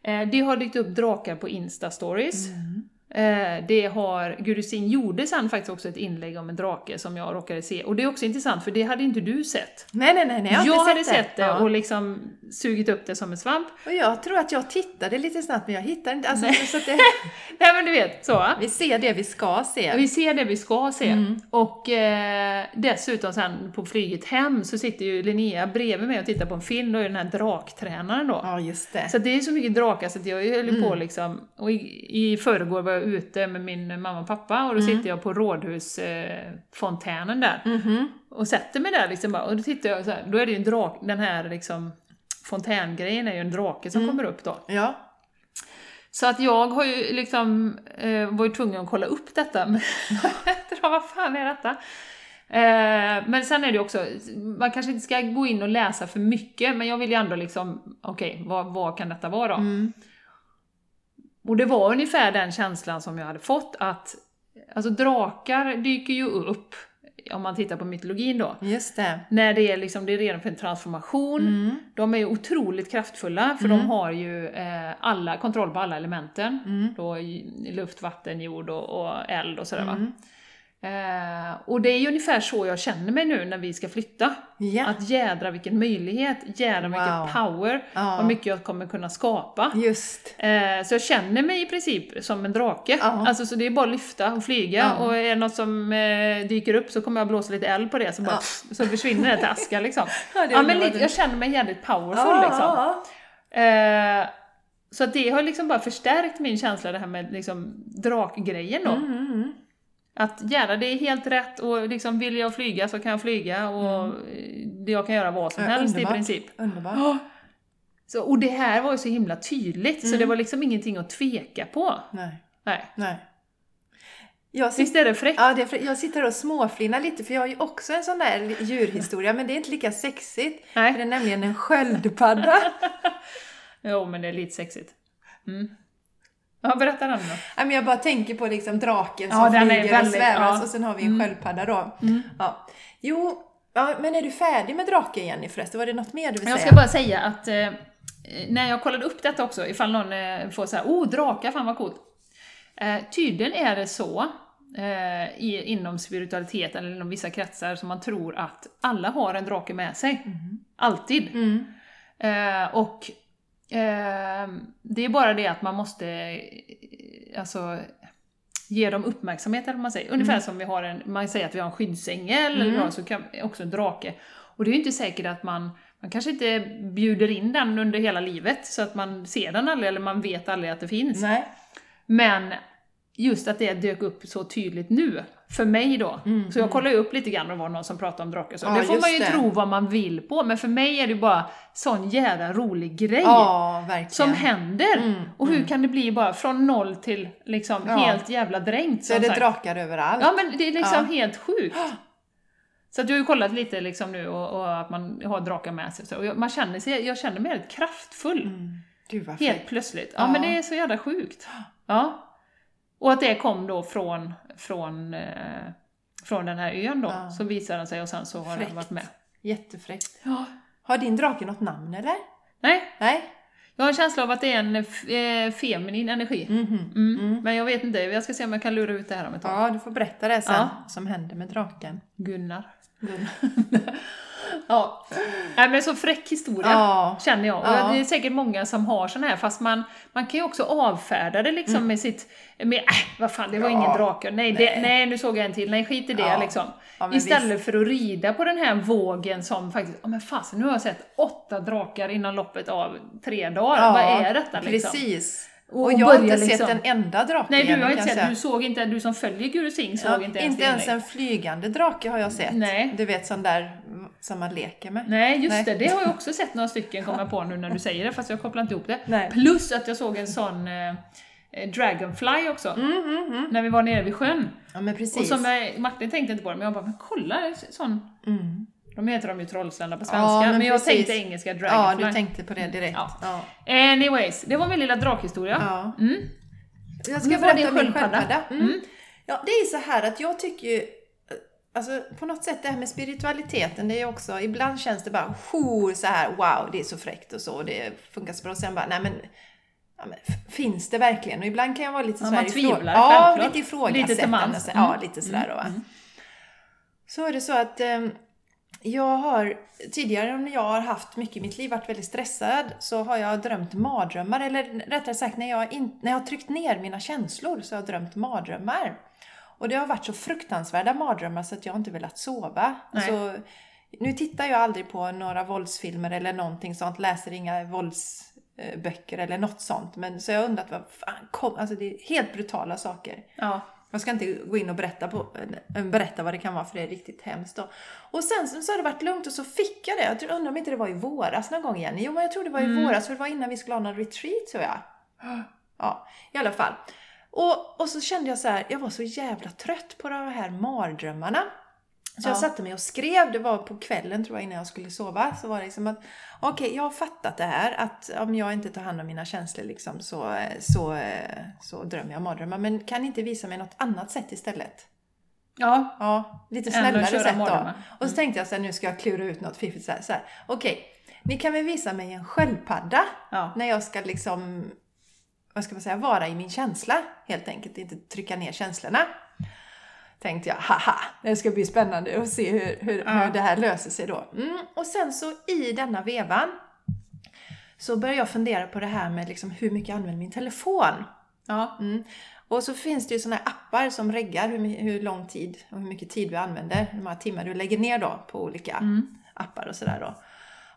Speaker 1: Eh, det har dykt upp drakar på Insta-stories.
Speaker 2: Mm.
Speaker 1: Eh, det har, Guru Singh gjorde sen faktiskt också ett inlägg om en drake som jag råkade se. Och det är också intressant för det hade inte du sett.
Speaker 2: Nej, nej, nej, nej, jag har
Speaker 1: jag
Speaker 2: inte
Speaker 1: hade
Speaker 2: sett
Speaker 1: sett det
Speaker 2: Ja.
Speaker 1: och liksom sugit upp det som en svamp.
Speaker 2: Och jag tror att jag tittade lite snabbt men jag hittade inte. Alltså, så att det,
Speaker 1: Nej men du vet, så
Speaker 2: vi ser det vi ska se.
Speaker 1: Vi ser det vi ska se.
Speaker 2: Mm.
Speaker 1: Och eh, dessutom sen på flyget hem så sitter ju Linnea bredvid mig och tittar på en film, då är den här draktränaren då.
Speaker 2: Ja, just det.
Speaker 1: Så det är så mycket drakar så att jag höll ju på
Speaker 2: Mm.
Speaker 1: liksom, och i, i förrgår var jag ute med min mamma och pappa och då
Speaker 2: Mm.
Speaker 1: sitter jag på rådhusfontänen eh, där
Speaker 2: Mhm.
Speaker 1: och sätter mig där liksom bara, och då tittar jag så här, då är det ju en drak, den här liksom fontängrejen är ju en drake som
Speaker 2: Mm.
Speaker 1: kommer upp då.
Speaker 2: Ja.
Speaker 1: Så att jag har ju liksom, eh, var ju tvungen att kolla upp detta. Men vad fan är detta? Eh, men sen är det också, man kanske inte ska gå in och läsa för mycket, men jag vill ju ändå liksom, okej, vad, vad kan detta vara då?
Speaker 2: Mm.
Speaker 1: Och det var ungefär den känslan som jag hade fått att, alltså drakar dyker ju upp, om man tittar på mytologin då,
Speaker 2: Just det.
Speaker 1: när det är liksom, det är redan för en transformation,
Speaker 2: Mm.
Speaker 1: de är ju otroligt kraftfulla, för
Speaker 2: Mm.
Speaker 1: de har ju eh, alla, kontroll på alla elementen.
Speaker 2: Mm.
Speaker 1: Då luft, vatten, jord och, och eld och sådär va. Eh, och det är ju ungefär så jag känner mig nu när vi ska flytta.
Speaker 2: Ja.
Speaker 1: Att jädra vilken möjlighet, jädra
Speaker 2: Wow.
Speaker 1: mycket power,
Speaker 2: Ja.
Speaker 1: vad mycket jag kommer kunna skapa.
Speaker 2: Just.
Speaker 1: Eh, så jag känner mig i princip som en drake.
Speaker 2: Ja.
Speaker 1: Alltså så det är bara att lyfta och flyga
Speaker 2: Ja.
Speaker 1: och är det något som eh, dyker upp så kommer jag blåsa lite eld på det så, bara, pff, så försvinner det till aska liksom.
Speaker 2: Ja,
Speaker 1: Ja, men lite, jag känner mig jävligt powerful liksom. Eh, så det har liksom bara förstärkt min känsla det här med liksom drakgrejen då.
Speaker 2: Mm, mm, mm.
Speaker 1: Att jävlar, det är helt rätt och liksom vill jag flyga så kan jag flyga och eh, jag kan göra vad som
Speaker 2: Mm. Ja,
Speaker 1: helst
Speaker 2: underbart.
Speaker 1: i princip.
Speaker 2: Underbart.
Speaker 1: Så, och det här var ju så himla tydligt så
Speaker 2: Mm.
Speaker 1: det var liksom ingenting att tveka på.
Speaker 2: Nej.
Speaker 1: Nej.
Speaker 2: Nej. Jag
Speaker 1: Visst är det fräckt?
Speaker 2: Ja, det är, för- jag sitter och småflinar lite för jag har ju också en sån där djurhistoria men det är inte lika sexigt. För det
Speaker 1: Nej.
Speaker 2: är nämligen en sköldpadda.
Speaker 1: Jo, men det är lite sexigt. Mm. Ja, berätta den då.
Speaker 2: Ja, men jag bara tänker på liksom draken som
Speaker 1: Ja,
Speaker 2: flyger och
Speaker 1: väldigt-
Speaker 2: svävas
Speaker 1: ja.
Speaker 2: och sen har vi en
Speaker 1: Mm.
Speaker 2: sköldpadda då.
Speaker 1: Mm.
Speaker 2: Ja. Jo, ja, men är du färdig med draken Jenny förresten? Var det något mer du vill
Speaker 1: Jag
Speaker 2: säga?
Speaker 1: ska bara säga att eh, när jag kollade upp detta också, ifall någon eh, får säga oh drakar, fan vad coolt. Eh, tydligen är det så eh, i, inom spiritualiteten eller inom vissa kretsar som man tror att alla har en drake med sig.
Speaker 2: Mhm.
Speaker 1: Alltid.
Speaker 2: Mm.
Speaker 1: Eh, och eh, det är bara det att man måste eh, alltså, ge dem uppmärksamhet, eller vad man säger. Ungefär som vi har en, man säger att vi har en skyddsängel, eller vi har så kan, också en drake. Och det är ju inte säkert att man, man kanske inte bjuder in den under hela livet, så att man ser den aldrig, eller man vet aldrig att det finns.
Speaker 2: Nej.
Speaker 1: Men just att det dök upp så tydligt nu, för mig då. så jag kollade ju upp lite grann och det var någon som pratade om drakar. Så
Speaker 2: Mm, Ja,
Speaker 1: det får man ju
Speaker 2: det.
Speaker 1: tro vad man vill på, men för mig är det bara sån jävla rolig grej
Speaker 2: Ja,
Speaker 1: som händer.
Speaker 2: Mm,
Speaker 1: och hur kan det bli bara från noll till liksom
Speaker 2: Ja.
Speaker 1: helt jävla drängt?
Speaker 2: Så är det
Speaker 1: sagt.
Speaker 2: drakar överallt.
Speaker 1: Ja men det är liksom helt sjukt. Så att jag har ju kollat lite liksom nu och, och att man har drakar med sig. och Så, och jag, man känner sig, jag känner mig helt kraftfull.
Speaker 2: Mm. Gud
Speaker 1: Helt plötsligt. Ja,
Speaker 2: Ja.
Speaker 1: men det är så jävla sjukt. Ja. Och att det kom då från, från, eh, från den här ön då.
Speaker 2: Ja.
Speaker 1: Så visade den sig och sen så har den
Speaker 2: Fräckt.
Speaker 1: varit med.
Speaker 2: Jättefräckt.
Speaker 1: Ja.
Speaker 2: Har din drake något namn eller?
Speaker 1: Nej,
Speaker 2: Nej?
Speaker 1: jag har en känsla av att det är en eh, feminin energi.
Speaker 2: Mhm.
Speaker 1: Mm. Men jag vet inte, jag ska se om jag kan lura ut det här om ett tag.
Speaker 2: Ja, du får berätta det sen,
Speaker 1: Ja.
Speaker 2: som händer med draken.
Speaker 1: Gunnar. ja. Nej men så fräck historia.
Speaker 2: Ja.
Speaker 1: Känner jag.
Speaker 2: Ja.
Speaker 1: Det är säkert många som har sån här, fast man, man kan ju också avfärda det liksom med sitt, med äh, vad fan det var
Speaker 2: Mm. Ja.
Speaker 1: ingen drake, nej, nej. Det, nej nu såg jag en till, nej skit i det liksom. Istället för att rida på den här vågen som faktiskt, ja men fasen nu har jag sett åtta drakar inom loppet av tre dagar, vad är detta liksom?
Speaker 2: Precis.
Speaker 1: Och
Speaker 2: Och, jag har inte
Speaker 1: liksom-
Speaker 2: sett en enda drake
Speaker 1: Nej du har inte sett, du såg inte, du som följer Guru Singh såg
Speaker 2: Ja,
Speaker 1: inte ens
Speaker 2: inte ens en flygande drake har jag sett.
Speaker 1: Nej.
Speaker 2: Du vet sån där som man leker med.
Speaker 1: Nej, just
Speaker 2: Nej.
Speaker 1: det. Det har jag också sett några stycken komma på nu när du säger det, fast jag kopplar inte ihop det.
Speaker 2: Nej.
Speaker 1: Plus att jag såg en sån eh, eh, Dragonfly också, när vi var nere vid sjön.
Speaker 2: Ja men
Speaker 1: Och
Speaker 2: precis.
Speaker 1: som jag, Martin tänkte inte på det, men jag bara, men kolla, är sån.
Speaker 2: Mm.
Speaker 1: De heter de ju trollsländar på
Speaker 2: Ja,
Speaker 1: svenska, men,
Speaker 2: men
Speaker 1: jag tänkte engelska
Speaker 2: Ja,
Speaker 1: Dragonfly.
Speaker 2: du tänkte på det direkt.
Speaker 1: Ja.
Speaker 2: Ja.
Speaker 1: Anyways, det var min lilla drakhistoria.
Speaker 2: Ja.
Speaker 1: Mm.
Speaker 2: Jag ska berätta om min
Speaker 1: sköldpadda.
Speaker 2: Mm.
Speaker 1: Mm.
Speaker 2: Ja, det är så här att jag tycker ju, alltså på något sätt det här med spiritualiteten, det är också, ibland känns det bara jour, så här, wow, det är så fräckt och så, och det funkar så bra, sen bara, nej men, ja, men finns det verkligen? Och ibland kan jag vara lite
Speaker 1: Ja,
Speaker 2: så här
Speaker 1: man tvivlar,
Speaker 2: Ja,
Speaker 1: självklart.
Speaker 2: lite ifrågasättande.
Speaker 1: Lite till mans.
Speaker 2: så- Ja,
Speaker 1: Mm.
Speaker 2: lite sådär va.
Speaker 1: Mm.
Speaker 2: Så är det så att eh, jag har tidigare när jag har haft mycket i mitt liv varit väldigt stressad så har jag drömt mardrömmar eller rättare sagt när jag, in, när jag har tryckt ner mina känslor så har jag drömt mardrömmar. Och det har varit så fruktansvärda mardrömmar så att jag inte velat sova. Alltså, nu tittar jag aldrig på några våldsfilmer eller någonting sånt, läser inga våldsböcker eller något sånt. Men så jag har undrat vad fan kom, alltså det är helt brutala saker.
Speaker 1: Ja.
Speaker 2: Jag ska inte gå in och berätta, på, äh, berätta vad det kan vara för det är riktigt hemskt då. Och sen så, har det varit lugnt och så fick jag det. Jag undrar om inte det var i våras någon gång igen. Jo men jag tror det var i
Speaker 1: Mm.
Speaker 2: våras för det var innan vi skulle ha någon retreat tror jag. Ja, i alla fall. Och, och så kände jag så här, jag var så jävla trött på de här mardrömmarna. Så jag
Speaker 1: Ja.
Speaker 2: satte mig och skrev, det var på kvällen tror jag innan jag skulle sova. Så var det liksom att, okej jag har fattat det här att om jag inte tar hand om mina känslor liksom så, så, så drömmer jag mardrömmar. Men kan inte visa mig något annat sätt istället?
Speaker 1: Ja.
Speaker 2: Ja, lite snällare sätt då.
Speaker 1: mardrömmar.
Speaker 2: Och så tänkte jag så här, nu ska jag klura ut något fiffigt så här. Så här. Okej, ni kan väl visa mig en sköldpadda
Speaker 1: Ja.
Speaker 2: när jag ska liksom, vad ska man säga, vara i min känsla helt enkelt, inte trycka ner känslorna. Tänkte jag, haha, det ska bli spännande att se hur, hur,
Speaker 1: Ja.
Speaker 2: hur det här löser sig då. Mm. Och sen så i denna vevan så börjar jag fundera på det här med liksom hur mycket jag använder min telefon.
Speaker 1: Ja.
Speaker 2: Mm. Och så finns det ju såna här appar som reggar hur, hur lång tid och hur mycket tid du använder, hur många timmar du lägger ner då på olika
Speaker 1: Mm.
Speaker 2: appar och sådär då.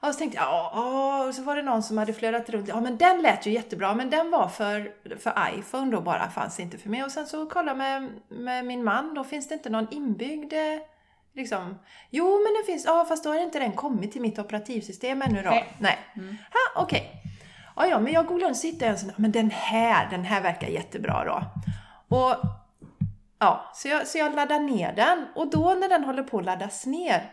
Speaker 2: Och så tänkte jag, ja, och så var det någon som hade flödat runt, ja men den lät ju jättebra, men den var för, för iPhone då bara, fanns inte för mig. Och sen så kollade jag med, med min man, då finns det inte någon inbyggd eh, Liksom, jo men det finns, ja fast då har inte den kommit till mitt operativsystem ännu då.
Speaker 1: Nej.
Speaker 2: Nej.
Speaker 1: Mm.
Speaker 2: Ha, okej. Ja, ja, men jag googlade och så hittade jag en sån, men den här, den här verkar jättebra då. Och ja, så jag, så jag laddar ner den och då när den håller på att laddas ner,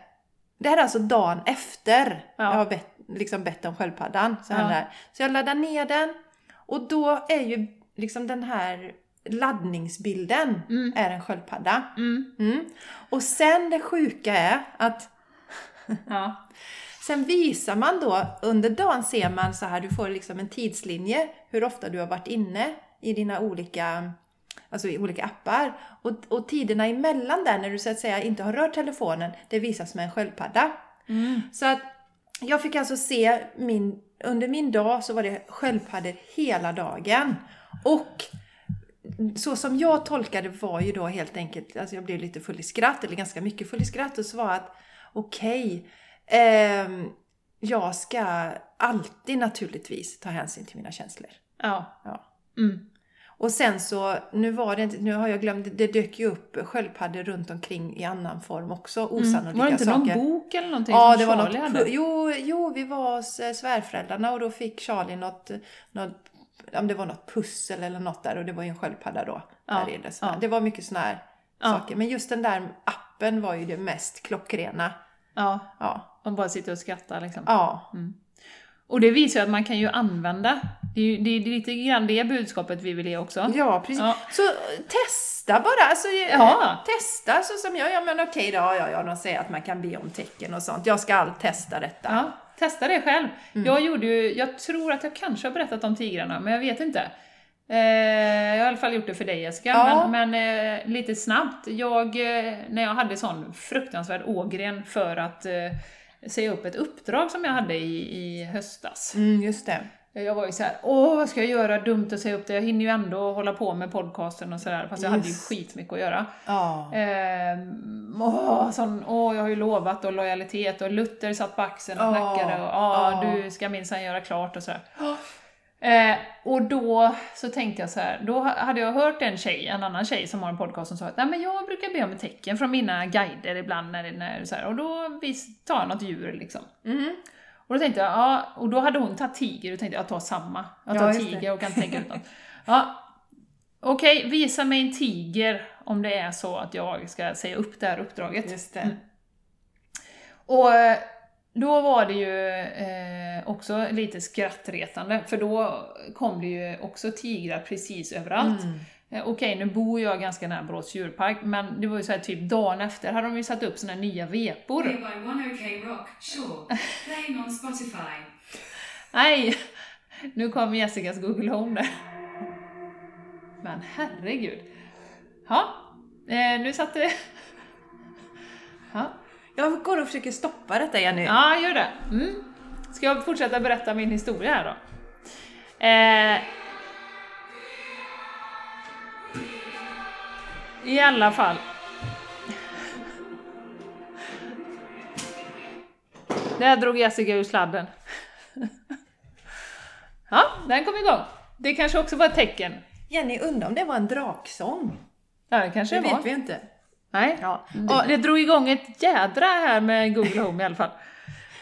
Speaker 2: det här är alltså dagen efter
Speaker 1: Ja.
Speaker 2: jag har bett, liksom bett om sköldpaddan. Så,
Speaker 1: Ja.
Speaker 2: så jag laddar ner den och då är ju liksom den här laddningsbilden
Speaker 1: Mm.
Speaker 2: är en sköldpadda.
Speaker 1: Mm.
Speaker 2: Mm. Och sen det sjuka är att
Speaker 1: Ja.
Speaker 2: Sen visar man då, under dagen ser man så här, du får liksom en tidslinje hur ofta du har varit inne i dina olika, alltså i olika appar. Och, och tiderna emellan där när du så att säga inte har rört telefonen, det visas med en sköldpadda.
Speaker 1: Mm.
Speaker 2: Så att jag fick alltså se min, under min dag så var det sköldpaddor hela dagen. Och så som jag tolkade var ju då helt enkelt, alltså jag blev lite full i skratt, eller ganska mycket full i skratt, och så var att okej, ehm, jag ska alltid naturligtvis ta hänsyn till mina känslor.
Speaker 1: Ja.
Speaker 2: Ja.
Speaker 1: Mm.
Speaker 2: Och sen så, nu var det nu har jag glömt, det dök ju upp sköldpaddor runt omkring i annan form också, osannolika
Speaker 1: Mm. Var det inte
Speaker 2: saker.
Speaker 1: någon bok eller någonting
Speaker 2: Ja,
Speaker 1: som
Speaker 2: det var
Speaker 1: Charlie
Speaker 2: något,
Speaker 1: hade?
Speaker 2: jo, jo, vi var hos eh, svärföräldrarna och då fick Charlie något, något om det var något pussel eller något där och det var ju en sköldpadda då.
Speaker 1: Ja,
Speaker 2: Där så
Speaker 1: ja.
Speaker 2: Det var mycket sådana här
Speaker 1: Ja.
Speaker 2: saker. Men just den där appen var ju det mest klockrena.
Speaker 1: Ja,
Speaker 2: Ja.
Speaker 1: man bara sitter och skrattar liksom.
Speaker 2: Ja.
Speaker 1: Och det visar ju att man kan ju använda, det är, ju, det är lite grann det budskapet vi vill ge också.
Speaker 2: Ja, precis.
Speaker 1: Ja.
Speaker 2: Så testa bara. Alltså, eh,
Speaker 1: Ja.
Speaker 2: Testa så som jag, ja men okej då, ja, ja, de säger att man kan be om tecken och sånt. Jag ska all testa detta.
Speaker 1: Ja, testa det själv.
Speaker 2: Mm.
Speaker 1: Jag gjorde ju, jag tror att jag kanske har berättat om tigrarna, men jag vet inte. Eh, jag har i alla fall gjort det för dig Jessica,
Speaker 2: Ja.
Speaker 1: men, men eh, lite snabbt. Jag, eh, när jag hade sån fruktansvärd ågren för att eh, säga upp ett uppdrag som jag hade i, i höstas.
Speaker 2: Mm, just det.
Speaker 1: Jag var ju så här, åh vad ska jag göra, dumt att säga upp det, jag hinner ju ändå hålla på med podcasten och sådär, fast jag hade ju skitmycket att göra.
Speaker 2: Ja.
Speaker 1: Ehm, åh, sån, åh, jag har ju lovat och lojalitet och Luther satt på axeln och
Speaker 2: Ja,
Speaker 1: knackade och ja,
Speaker 2: ja.
Speaker 1: du ska minsann göra klart och sådär. Eh, och då så tänkte jag så här, då hade jag hört en tjej, en annan tjej som har en podcast som sa att Nej, men jag brukar be om tecken från mina guider ibland när när så här, och då vis, tar något djur liksom.
Speaker 2: Mm.
Speaker 1: Och då tänkte jag, ja, och då hade hon tagit tiger och tänkte jag tar samma. Jag
Speaker 2: Ja,
Speaker 1: tar
Speaker 2: det.
Speaker 1: tiger och kan tänka ut något. Ja, Okej, visa mig en tiger om det är så att jag ska säga upp det här uppdraget.
Speaker 2: Just det.
Speaker 1: Mm. Och eh, då var det ju eh, också lite skrattretande, för då kom det ju också tigrar precis överallt.
Speaker 2: Mm.
Speaker 1: Eh, Okej, nu bor jag ganska nära Borås djurpark, men det var ju så här typ dagen efter hade de ju satt upp såna här nya vepor.
Speaker 3: Play by 10K Rock, sure. Playing on Spotify.
Speaker 1: Nej! Nu kom Jessicas Google Home där. Men herregud. Ja, eh, nu satt det... Ja,
Speaker 2: Jag går och försöker stoppa detta Jenny.
Speaker 1: ja gör det. Mm. Ska jag fortsätta berätta min historia här då? Eh, I alla fall. Där drog Jessica ur sladden. Ja, den kom igång. Det kanske också var ett tecken.
Speaker 2: Jenny, undrar om det var en draksång?
Speaker 1: Ja, det kanske
Speaker 2: Det
Speaker 1: det var.
Speaker 2: vet vi inte.
Speaker 1: Nej.
Speaker 2: Ja.
Speaker 1: Det, det drog igång ett jädra här med Google Home i alla fall.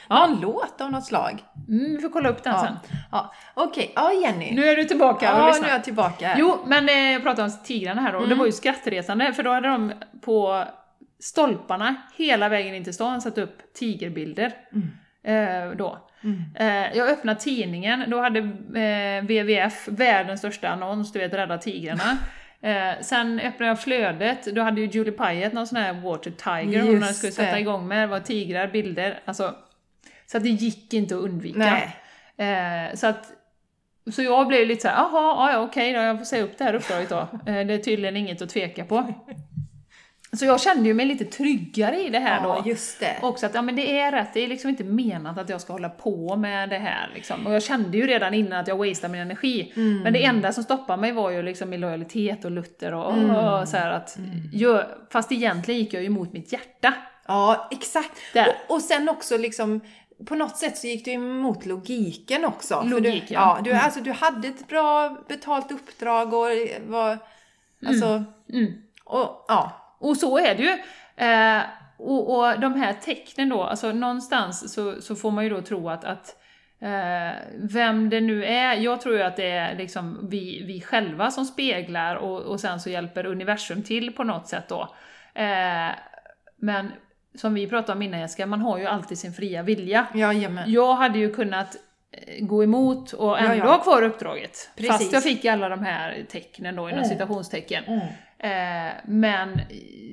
Speaker 2: Ja. En låt av något slag.
Speaker 1: Mm, vi får kolla upp den sen.
Speaker 2: Ja. Ja. Okej, ja Jenny.
Speaker 1: Nu är du tillbaka och
Speaker 2: ja,
Speaker 1: lyssnar.
Speaker 2: nu är jag tillbaka.
Speaker 1: Jo, men eh, jag pratade om tigrarna här då.
Speaker 2: Mm.
Speaker 1: Det var ju skrattretande, för då hade de på stolparna hela vägen in till stan satt upp tigerbilder. Eh, då.
Speaker 2: Mm.
Speaker 1: Eh, jag öppnade tidningen, då hade eh, WWF världens största annons, du vet Rädda Tigrarna. Eh, sen öppnade jag flödet, då hade ju Julie Pyatt någon sån här Water Tiger hon
Speaker 2: Just
Speaker 1: hade skulle sätta igång med, det var tigrar, bilder, alltså. Så att det gick inte att undvika. Eh, så att så jag blev lite såhär, jaha, ja, okej då, jag får säga upp det här uppdraget då. Eh, det är tydligen inget att tveka på. Så jag kände ju mig lite tryggare i det här
Speaker 2: Ja,
Speaker 1: då.
Speaker 2: just det.
Speaker 1: Också att ja, men det är rätt, det är liksom inte menat att jag ska hålla på med det här. Liksom. Och jag kände ju redan innan att jag wasteade min energi.
Speaker 2: Mm.
Speaker 1: Men det enda som stoppade mig var ju liksom min lojalitet och Luther och,
Speaker 2: Mm.
Speaker 1: och så här att, jag, fast egentligen gick jag ju emot mitt hjärta.
Speaker 2: Ja, exakt. Och, och sen också liksom på något sätt så gick du emot logiken också. För
Speaker 1: Logik,
Speaker 2: du,
Speaker 1: ja.
Speaker 2: ja. Du, alltså, du hade ett bra betalt uppdrag och var... Alltså...
Speaker 1: Mm.
Speaker 2: Och, ja.
Speaker 1: Och så är det ju. Eh, och, och de här tecknen då, alltså någonstans så, så får man ju då tro att, att eh, vem det nu är, jag tror ju att det är liksom vi, vi själva som speglar och, och sen så hjälper universum till på något sätt då. Eh, men som vi pratade om innan Jessica, man har ju alltid sin fria vilja.
Speaker 2: Jajamän.
Speaker 1: Jag hade ju kunnat eh, gå emot och ändå
Speaker 2: Ja, ja.
Speaker 1: ha kvar uppdraget.
Speaker 2: Precis.
Speaker 1: Fast jag fick alla de här tecknen då inom
Speaker 2: Mm.
Speaker 1: citationstecken.
Speaker 2: Mm.
Speaker 1: Eh, men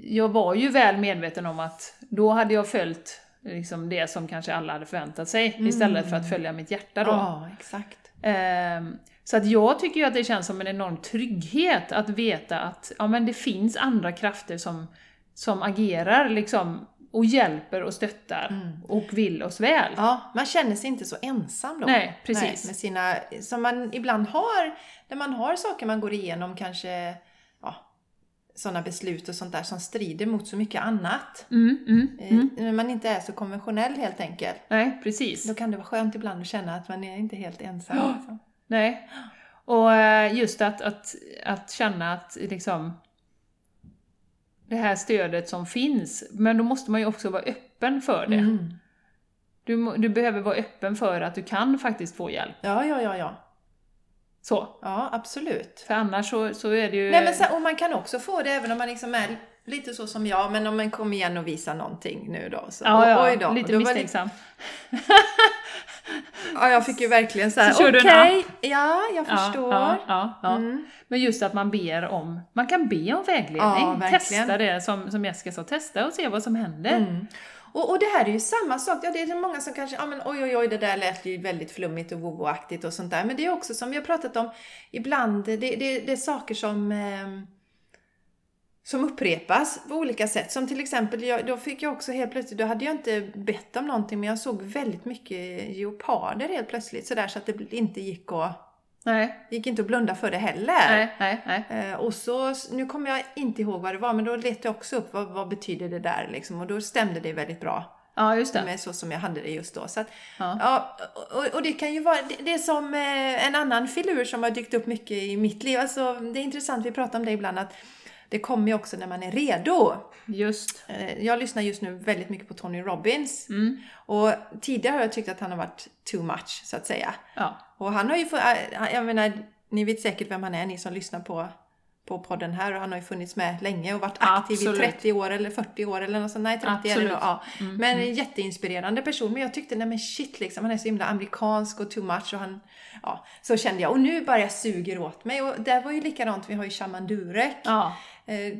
Speaker 1: jag var ju väl medveten om att då hade jag följt liksom det som kanske alla hade förväntat sig istället för att följa mitt hjärta då.
Speaker 2: Ja, exakt.
Speaker 1: Ehm, så att jag tycker ju att det känns som en enorm trygghet att veta att ja, men det finns andra krafter som, som agerar liksom och hjälper och stöttar och vill oss väl.
Speaker 2: Ja, man känner sig inte så ensam då.
Speaker 1: Nej, precis.
Speaker 2: med sina, som man ibland har, när man har saker man går igenom, kanske ja, sådana beslut och sånt där som strider mot så mycket annat.
Speaker 1: Mm, mm,
Speaker 2: Eh,
Speaker 1: mm.
Speaker 2: När man inte är så konventionell helt enkelt.
Speaker 1: Nej, precis.
Speaker 2: Då kan det vara skönt ibland att känna att man är inte helt ensam. Liksom.
Speaker 1: Nej. Och eh, just att, att, att känna att liksom det här stödet som finns, men då måste man ju också vara öppen för det.
Speaker 2: Mm.
Speaker 1: Du, du behöver vara öppen för att du kan faktiskt få hjälp.
Speaker 2: Ja, ja, ja, ja.
Speaker 1: Så.
Speaker 2: Ja, absolut.
Speaker 1: För annars så, så är det ju...
Speaker 2: Nej, men sen, och man kan också få det även om man liksom är lite så som jag, men om man kommer igen och visar någonting nu då. Så,
Speaker 1: ja, ja,
Speaker 2: oj då.
Speaker 1: lite
Speaker 2: Då
Speaker 1: misstänksam.
Speaker 2: Ja, jag fick ju verkligen så här,
Speaker 1: en
Speaker 2: okej, ja, jag
Speaker 1: Ja,
Speaker 2: förstår.
Speaker 1: Ja, ja, ja.
Speaker 2: Mm.
Speaker 1: Men just att man ber om, man kan be om vägledning. Testa det som, som Jessica sa, testa och se vad som händer.
Speaker 2: Mm. Och, och det här är ju samma sak, ja, det är många som kanske, ja men oj oj oj det där lät ju väldigt flummigt och vovoaktigt och sånt där. Men det är också som vi har pratat om, ibland, det, det, det är saker som ehm, som upprepas på olika sätt. Som till exempel, jag, då fick jag också helt plötsligt, då hade jag inte bett om någonting men jag såg väldigt mycket geoparder helt plötsligt sådär så att det inte gick att,
Speaker 1: Nej,
Speaker 2: gick inte att blunda för det heller.
Speaker 1: nej, nej, nej.
Speaker 2: Eh, och så, nu kommer jag inte ihåg vad det var, men då letade jag också upp vad, vad betyder det där liksom. Och då stämde det väldigt bra
Speaker 1: Ja, just det.
Speaker 2: med så som jag hade det just då. Så att,
Speaker 1: Ja.
Speaker 2: ja, och, och det kan ju vara, det, det är som eh, en annan filur som har dykt upp mycket i mitt liv. Alltså, det är intressant, vi pratar om det ibland, att det kommer ju också när man är redo.
Speaker 1: Just.
Speaker 2: Eh, Jag lyssnar just nu väldigt mycket på Tony Robbins.
Speaker 1: Mm.
Speaker 2: Och tidigare har jag tyckt att han har varit too much, så att säga.
Speaker 1: Ja.
Speaker 2: Och han har ju, äh, jag menar, ni vet säkert vem han är, ni som lyssnar på, på podden här. Och han har ju funnits med länge och varit aktiv
Speaker 1: Absolut.
Speaker 2: i 30 år eller 40 år eller något sånt. Nej, 30 är det
Speaker 1: Absolut.
Speaker 2: nog. Ja.
Speaker 1: Mm,
Speaker 2: Men en jätteinspirerande person. Men jag tyckte, nej men shit liksom, han är så himla amerikansk och too much. Och han, ja, så kände jag. Och nu bara jag suger åt mig. Och det var ju likadant, vi har ju Shaman Durek.
Speaker 1: Ja.
Speaker 2: Eh,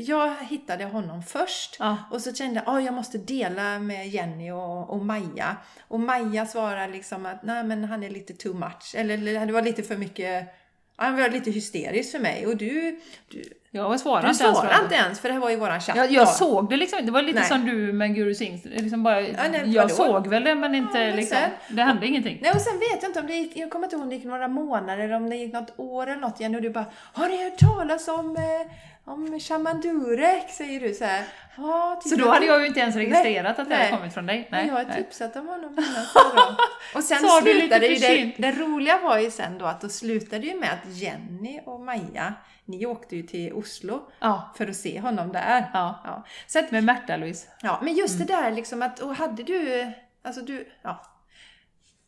Speaker 2: jag, hittade honom först.
Speaker 1: Ja.
Speaker 2: Och så kände jag att jag måste dela med Jenny och, och Maja. Och Maja svarar liksom att nej men han är lite too much. Eller, det var lite för mycket, han var lite hysterisk för mig. Och du, du,
Speaker 1: Jag svarade
Speaker 2: du
Speaker 1: inte ens.
Speaker 2: svarade inte ens för det här var ju våran chatt
Speaker 1: Jag, jag såg det liksom. Det var lite
Speaker 2: Nej.
Speaker 1: som du med Guru är Liksom bara,
Speaker 2: nej,
Speaker 1: jag
Speaker 2: vadå?
Speaker 1: såg väl det men inte
Speaker 2: Ja,
Speaker 1: liksom.
Speaker 2: sen-
Speaker 1: Det hände ingenting.
Speaker 2: Nej och sen vet jag inte om det gick, jag kommer inte ihåg om det gick några månader eller om det gick något år eller något igen och du bara Har ni hört talas om, eh, om Shaman Durek? Säger du så här. Ja,
Speaker 1: Så då hade jag ju inte ens registrerat att det
Speaker 2: Nej.
Speaker 1: hade kommit från dig.
Speaker 2: Nej,
Speaker 1: Nej,
Speaker 2: jag har
Speaker 1: nej.
Speaker 2: tipsat om honom innan. så då. Och sen
Speaker 1: Sa
Speaker 2: slutade ju det, det roliga var ju sen då att då slutade ju med att Jenny och Maja, ni åkte ju till Oslo
Speaker 1: Ja.
Speaker 2: för att se honom där.
Speaker 1: Ja.
Speaker 2: Ja. Så att,
Speaker 1: Med Märta-Louise.
Speaker 2: ja, men just det där liksom att, och hade du, alltså du, ja.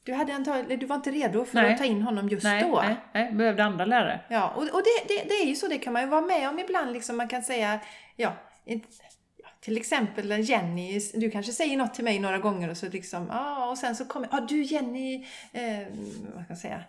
Speaker 2: Du, hade antagligen, du var inte redo för
Speaker 1: Nej.
Speaker 2: att ta in honom just
Speaker 1: Nej,
Speaker 2: då.
Speaker 1: nej, nej, behövde andra lärare.
Speaker 2: Ja, och, och det, det, det är ju så, det kan man ju vara med om ibland. Liksom, man kan säga, ja, till exempel Jenny, du kanske säger något till mig några gånger och så liksom, ja, och sen så kommer, ja du Jenny, eh, vad ska jag säga,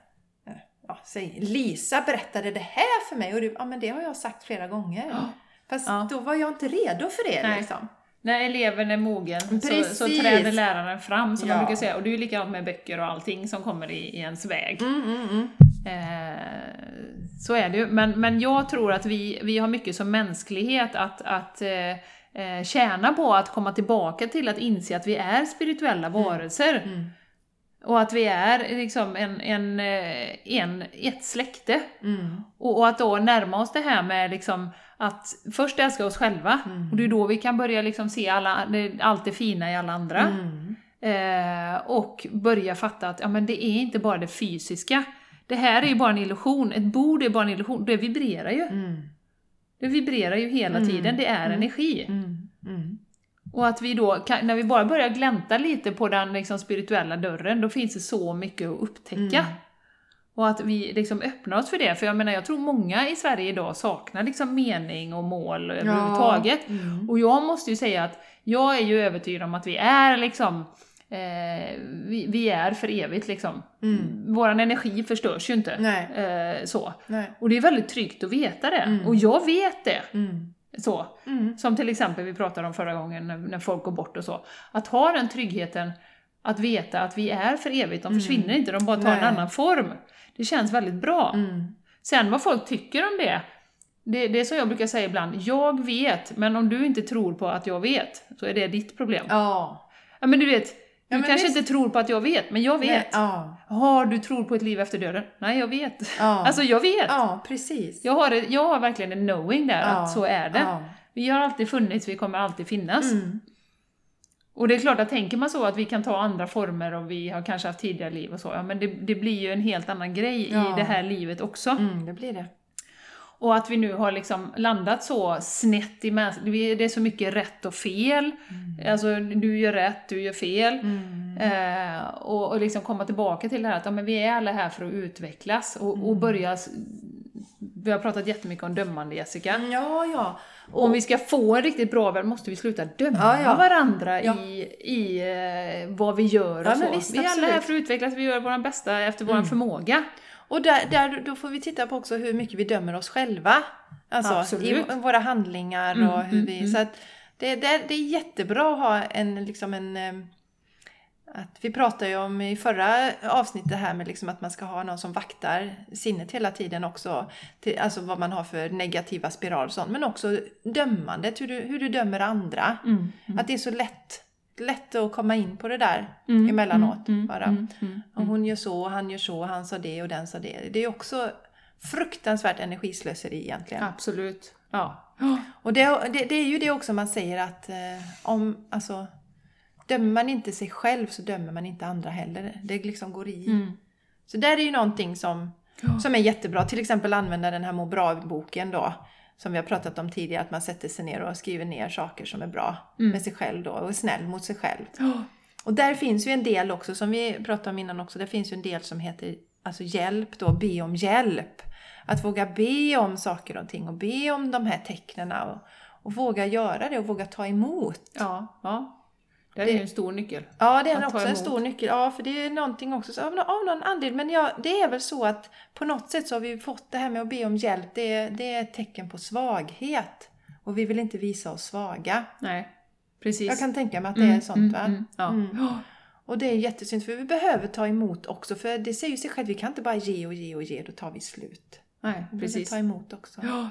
Speaker 2: Eh, ja, säg, Lisa berättade det här för mig och du, ja men det har jag sagt flera gånger.
Speaker 1: Ja.
Speaker 2: Fast
Speaker 1: Ja.
Speaker 2: då var jag inte redo för det
Speaker 1: Nej.
Speaker 2: liksom.
Speaker 1: När eleven är mogen så, så träder läraren fram som
Speaker 2: Ja.
Speaker 1: man brukar säga. Och det är ju likadant med böcker och allting som kommer i, i ens väg.
Speaker 2: Mm, mm, mm.
Speaker 1: Eh, så är det ju. Men, men jag tror att vi, vi har mycket som mänsklighet att, att eh, eh, tjäna på att komma tillbaka till att inse att vi är spirituella varelser. Och att vi är liksom en, en, eh, en, ett släkte.
Speaker 2: Mm.
Speaker 1: Och, och att då närma oss det här med liksom att först älska oss själva.
Speaker 2: Mm.
Speaker 1: Och det är då vi kan börja liksom se alla, allt det fina i alla andra.
Speaker 2: Mm.
Speaker 1: Eh, och börja fatta att ja, men det är inte bara det fysiska. Det här är ju bara en illusion. Ett bord är bara en illusion. Det vibrerar ju.
Speaker 2: Mm.
Speaker 1: Det vibrerar ju hela
Speaker 2: Mm.
Speaker 1: tiden. Det är
Speaker 2: Mm.
Speaker 1: energi. Och att vi då, kan, när vi bara börjar glänta lite på den liksom spirituella dörren, då finns det så mycket att upptäcka.
Speaker 2: Mm.
Speaker 1: Och att vi liksom öppnar oss för det. För jag menar, jag tror många i Sverige idag saknar liksom mening och mål överhuvudtaget.
Speaker 2: Mm.
Speaker 1: Och jag måste ju säga att jag är ju övertygad om att vi är liksom eh, vi, vi är för evigt liksom.
Speaker 2: Mm.
Speaker 1: Våran energi förstörs ju inte. Eh, så.
Speaker 2: Nej.
Speaker 1: Och det är väldigt tryggt att veta det.
Speaker 2: Mm.
Speaker 1: Och jag vet det.
Speaker 2: Mm.
Speaker 1: Så.
Speaker 2: Mm.
Speaker 1: Som till exempel vi pratade om förra gången när, när folk går bort och så. Att ha den tryggheten att veta att vi är för evigt, de försvinner inte, de bara tar en
Speaker 2: Nej.
Speaker 1: annan form. Det känns väldigt bra.
Speaker 2: Mm.
Speaker 1: Sen vad folk tycker om det, det, det är som jag brukar säga ibland, jag vet, men om du inte tror på att jag vet, så är det ditt problem. Ja,
Speaker 2: Ja.
Speaker 1: men du vet, du
Speaker 2: men
Speaker 1: kanske
Speaker 2: visst.
Speaker 1: inte tror på att jag vet, men jag vet.
Speaker 2: Ja.
Speaker 1: Har du tror på ett liv efter döden? Nej, jag vet.
Speaker 2: Ja.
Speaker 1: Alltså jag vet.
Speaker 2: ja, precis.
Speaker 1: Jag, har, jag har verkligen en knowing där,
Speaker 2: Ja.
Speaker 1: att så är det.
Speaker 2: Ja.
Speaker 1: Vi har alltid funnits, vi kommer alltid finnas.
Speaker 2: Mm.
Speaker 1: Och det är klart att tänker man så att vi kan ta andra former och vi har kanske haft tidigare liv och så, ja men det, det blir ju en helt annan grej
Speaker 2: Ja.
Speaker 1: i det här livet också.
Speaker 2: Mm, det blir det.
Speaker 1: Och att vi nu har liksom landat så snett i mäns- vi- Det är så mycket rätt och fel. Alltså du gör rätt, du gör fel. Eh, och, och liksom komma tillbaka till det här att ja, men vi är alla här för att utvecklas och, och börja... Vi har pratat jättemycket om dömande Jessica.
Speaker 2: Ja, ja.
Speaker 1: Och om vi ska få en riktigt bra värld måste vi sluta döma
Speaker 2: Ja, ja.
Speaker 1: varandra
Speaker 2: Ja.
Speaker 1: i, i eh, vad vi gör och så.
Speaker 2: visst,
Speaker 1: vi är alla här för att utvecklas, vi gör vår bästa efter vår förmåga.
Speaker 2: Och där, där, då får vi titta på också hur mycket vi dömer oss själva. Alltså
Speaker 1: Absolut.
Speaker 2: i våra handlingar
Speaker 1: Mm,
Speaker 2: och hur
Speaker 1: mm,
Speaker 2: vi...
Speaker 1: mm.
Speaker 2: Så att det, det, det är jättebra att ha en, liksom en... Att vi pratade ju om i förra avsnittet här med liksom att man ska ha någon som vaktar sinnet hela tiden också. Till, alltså vad man har för negativa spiraler och sånt. Men också dömandet, hur du, hur du dömer andra.
Speaker 1: Mm,
Speaker 2: Att det är så lätt, lätt att komma in på det där
Speaker 1: Mm,
Speaker 2: emellanåt.
Speaker 1: mm,
Speaker 2: bara.
Speaker 1: mm, mm,
Speaker 2: Och hon gör så, han gör så, han sa det och den sa det. Det är också fruktansvärt energislöseri egentligen.
Speaker 1: Absolut. Ja.
Speaker 2: Och det, det, det är ju det också man säger att eh, om, alltså, dömer man inte sig själv så dömer man inte andra heller. Det liksom går i.
Speaker 1: Mm.
Speaker 2: Så där är ju någonting som, som är jättebra. Till exempel använda den här må bra-boken då. Som vi har pratat om tidigare, att man sätter sig ner och skriver ner saker som är bra med sig själv då och är snäll mot sig själv. Och där finns ju en del också, som vi pratade om innan också, det finns ju en del som heter alltså hjälp då, be om hjälp. Att våga be om saker och ting och be om de här tecknen och, och våga göra det och våga ta emot.
Speaker 1: Ja, ja. Det är ju en stor nyckel.
Speaker 2: Ja, det är också en stor nyckel. Ja, för det är någonting också, så av, av någon anledning. Men ja, det är väl så att på något sätt så har vi fått det här med att be om hjälp, det är, det är ett tecken på svaghet. Och vi vill inte visa oss svaga.
Speaker 1: Nej, precis.
Speaker 2: Jag kan tänka mig att det är sånt va?
Speaker 1: mm, ja.
Speaker 2: Mm. Och det är jättesynd för vi behöver ta emot också för det säger ju sig själv, vi kan inte bara ge och ge och ge, då tar vi slut.
Speaker 1: Nej,
Speaker 2: Vi
Speaker 1: precis.
Speaker 2: behöver ta emot också.
Speaker 1: Ja.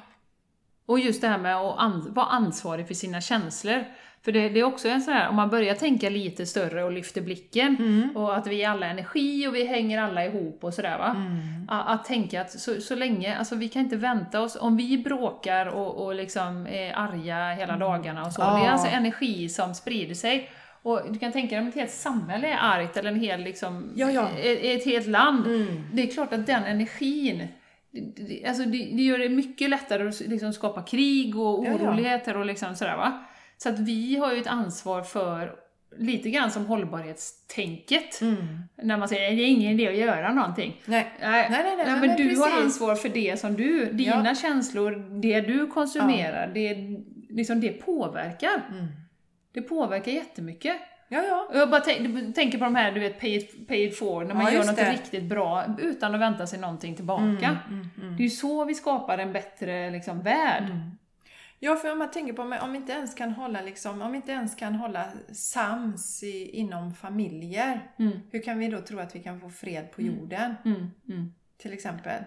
Speaker 1: Och just det här med att an- vara ansvarig för sina känslor. För det, det är också en sån här, om man börjar tänka lite större och lyfter blicken
Speaker 2: Mm.
Speaker 1: och att vi är alla energi och vi hänger alla ihop och sådär va.
Speaker 2: Mm.
Speaker 1: A- Att tänka att så, så länge, alltså vi kan inte vänta oss, om vi bråkar och, och liksom är arga hela dagarna och så,
Speaker 2: Ja.
Speaker 1: det är alltså energi som sprider sig. Och du kan tänka dig om ett helt samhälle är argt eller en hel liksom,
Speaker 2: Ja, ja.
Speaker 1: Ett, ett helt land.
Speaker 2: Mm.
Speaker 1: Det är klart att den energin, alltså det, det gör det mycket lättare att liksom skapa krig och oroligheter och liksom sådär va. Så att vi har ju ett ansvar för, lite grann som hållbarhetstänket.
Speaker 2: Mm.
Speaker 1: När man säger det är ingen idé att göra någonting.
Speaker 2: Nej.
Speaker 1: Nej,
Speaker 2: Nej, nej, nej,
Speaker 1: men,
Speaker 2: men
Speaker 1: du har
Speaker 2: precis.
Speaker 1: ansvar för det som du, dina känslor, det du konsumerar, det, liksom det påverkar.
Speaker 2: Mm.
Speaker 1: Det påverkar jättemycket.
Speaker 2: Ja, ja.
Speaker 1: Jag bara tänk, tänker på de här, du vet, pay it, pay it forward, när man
Speaker 2: Ja,
Speaker 1: gör något
Speaker 2: det.
Speaker 1: riktigt bra utan att vänta sig någonting tillbaka.
Speaker 2: Mm, mm.
Speaker 1: Det är ju så vi skapar en bättre liksom, värld.
Speaker 2: Ja, för om man tänker på om vi inte ens kan hålla, liksom, om inte ens kan hålla sams i, inom familjer,
Speaker 1: Mm.
Speaker 2: hur kan vi då tro att vi kan få fred på jorden,
Speaker 1: Mm, mm.
Speaker 2: till exempel?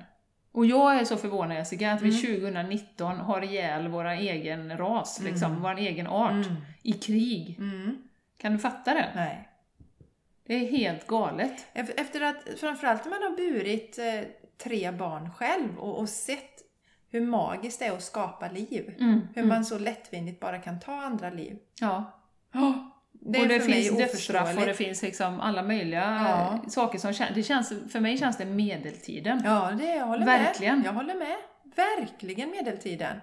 Speaker 1: Och jag är så förvånad Jessica, att vi
Speaker 2: Mm.
Speaker 1: 2019 har ihjäl vår egen ras, liksom, vår egen art,
Speaker 2: Mm.
Speaker 1: i krig.
Speaker 2: Mm.
Speaker 1: Kan du fatta det?
Speaker 2: Nej.
Speaker 1: Det är helt galet.
Speaker 2: Ef- Efter att, framförallt när man har burit eh, tre barn själv och, och sett hur magiskt det är att skapa liv.
Speaker 1: Mm,
Speaker 2: Hur man så lättvindigt bara kan ta andra liv.
Speaker 1: Ja.
Speaker 2: Det är
Speaker 1: och det
Speaker 2: för mig
Speaker 1: finns dödsstraff och det finns liksom alla möjliga
Speaker 2: Ja.
Speaker 1: saker som det känns, för mig känns det medeltiden.
Speaker 2: Ja, det, jag håller
Speaker 1: Verkligen.
Speaker 2: med. Jag håller med. Verkligen medeltiden.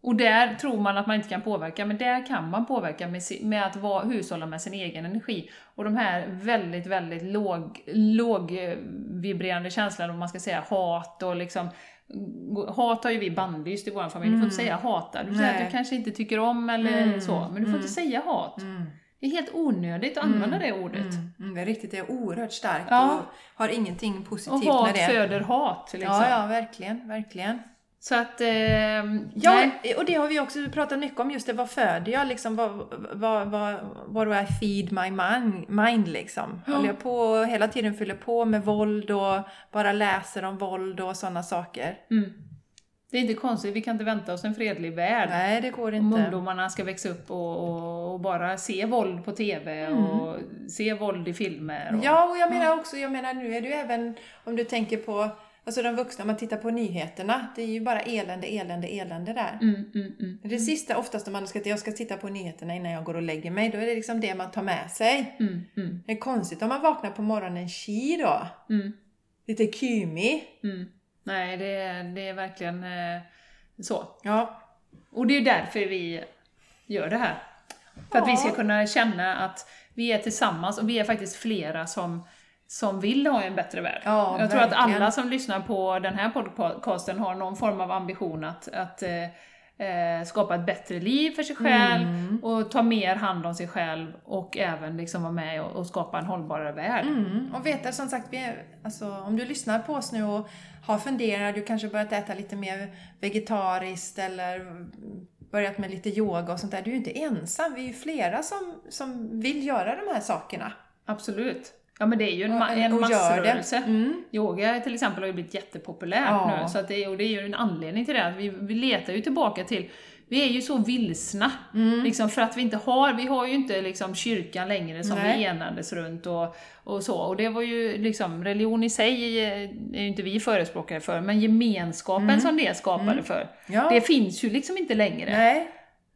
Speaker 1: Och där tror man att man inte kan påverka, men där kan man påverka med, med att vara, hushålla med sin egen energi. Och de här väldigt, väldigt låg, lågvibrerande känslorna, om man ska säga hat och liksom Hat har ju vi bannlyst i vår familj, du får inte säga hata. Du säger
Speaker 2: Nej.
Speaker 1: att du kanske inte tycker om eller
Speaker 2: Mm,
Speaker 1: så, men du får inte säga hat. Det är helt onödigt att använda det ordet.
Speaker 2: Mm, mm, det är riktigt, det är oerhört starkt
Speaker 1: Ja.
Speaker 2: och har ingenting
Speaker 1: Och
Speaker 2: positivt
Speaker 1: hat
Speaker 2: med det.
Speaker 1: föder hat. Liksom.
Speaker 2: Ja, ja, verkligen, verkligen.
Speaker 1: Så att... ehm,
Speaker 2: Ja,
Speaker 1: nej.
Speaker 2: och det har vi också pratat mycket om, just det, vad föder jag liksom, vad, vad, vad, vad do I feed my mind, mind liksom? Håller jag på och hela tiden fyller på med våld och bara läser om våld och sådana saker?
Speaker 1: Mm. Det är inte konstigt, vi kan inte vänta oss en fredlig värld.
Speaker 2: Nej, det går
Speaker 1: Om
Speaker 2: inte.
Speaker 1: ungdomarna ska växa upp och, och, och bara se våld på TV och se våld i filmer. Och,
Speaker 2: Mm. Ja, och jag menar också, jag menar nu är det ju även om du tänker på Alltså de vuxna, om man tittar på nyheterna, det är ju bara elände, elände, elände där.
Speaker 1: Mm, mm, mm.
Speaker 2: Det sista oftast om man ska, jag ska titta på nyheterna innan jag går och lägger mig, då är det liksom det man tar med sig.
Speaker 1: Mm, mm,
Speaker 2: Det är konstigt om man vaknar på morgonen chi då.
Speaker 1: mm,
Speaker 2: Lite kumi.
Speaker 1: mm. Nej, det är, det är verkligen eh, så.
Speaker 2: Ja.
Speaker 1: Och det är därför vi gör det här. För att vi ska
Speaker 2: Ja.
Speaker 1: kunna känna att vi är tillsammans och vi är faktiskt flera som, som vill ha en bättre värld.
Speaker 2: Ja,
Speaker 1: Jag tror att
Speaker 2: verkligen.
Speaker 1: alla som lyssnar på den här podcasten har någon form av ambition att, att eh, eh, skapa ett bättre liv för sig själv
Speaker 2: Mm.
Speaker 1: och ta mer hand om sig själv och även liksom vara med och, och skapa en hållbarare värld.
Speaker 2: Mm. Och veta som sagt, vi är, alltså, om du lyssnar på oss nu och har funderat, du kanske börjat äta lite mer vegetariskt eller börjat med lite yoga och sånt där. Du är ju inte ensam, vi är ju flera som, som vill göra de här sakerna.
Speaker 1: Absolut. Ja men det är ju en, ma- en massrörelse.
Speaker 2: Mm.
Speaker 1: Yoga till exempel har ju blivit jättepopulärt
Speaker 2: Ja.
Speaker 1: nu, så att det, är, och det är ju en anledning till det. Att vi, vi letar ju tillbaka till, vi är ju så vilsna,
Speaker 2: Mm.
Speaker 1: liksom för att vi inte har, vi har ju inte liksom kyrkan längre som
Speaker 2: Nej.
Speaker 1: vi enades runt och, och så. Och det var ju liksom, religion i sig är ju inte vi förespråkare för, men gemenskapen som det skapade för,
Speaker 2: Mm. Ja.
Speaker 1: det finns ju liksom inte längre.
Speaker 2: Nej.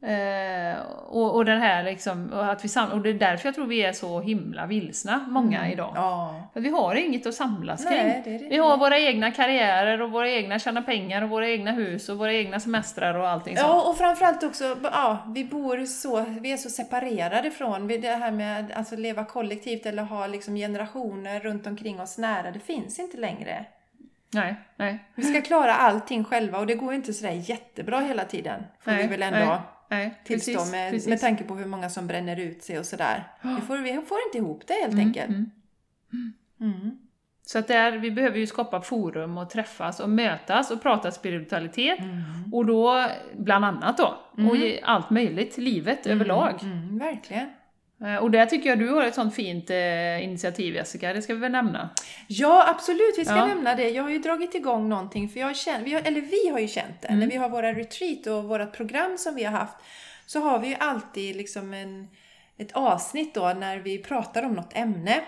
Speaker 1: Eh, och, och den här liksom, och, att vi sam- och det är därför jag tror vi är så himla vilsna, många idag.
Speaker 2: Mm. Ja.
Speaker 1: För vi har inget att samlas kring.
Speaker 2: Nej, det det.
Speaker 1: Vi har våra egna karriärer och våra egna tjäna pengar och våra egna hus och våra egna semestrar och allting sånt.
Speaker 2: Ja, och framförallt också, ja, vi bor så, vi är så separerade från det här med att alltså, leva kollektivt eller ha liksom generationer runt omkring oss nära. Det finns inte längre.
Speaker 1: Nej, nej.
Speaker 2: Vi ska klara allting själva och det går inte sådär jättebra hela tiden. Får
Speaker 1: nej
Speaker 2: vi väl ändå
Speaker 1: nej, nej,
Speaker 2: tillstå
Speaker 1: precis,
Speaker 2: med,
Speaker 1: precis.
Speaker 2: med tanke på hur många som bränner ut sig och sådär. Vi får, vi får inte ihop det helt
Speaker 1: Mm,
Speaker 2: enkelt.
Speaker 1: mm.
Speaker 2: Mm.
Speaker 1: Så att där, vi behöver ju skapa forum och träffas och mötas och prata spiritualitet. Och då, bland annat då, och ge allt möjligt, livet överlag.
Speaker 2: Mm, verkligen.
Speaker 1: Eh, Och där tycker jag du har ett sånt fint eh, initiativ Jessica, det ska vi väl nämna?
Speaker 2: Ja, absolut. Vi ska
Speaker 1: Ja.
Speaker 2: nämna det. Jag har ju dragit igång någonting, för jag känner, vi har, eller vi har ju känt det.
Speaker 1: Mm.
Speaker 2: När vi har våra retreat och vårt program som vi har haft, så har vi ju alltid liksom en, ett avsnitt då när vi pratar om något ämne.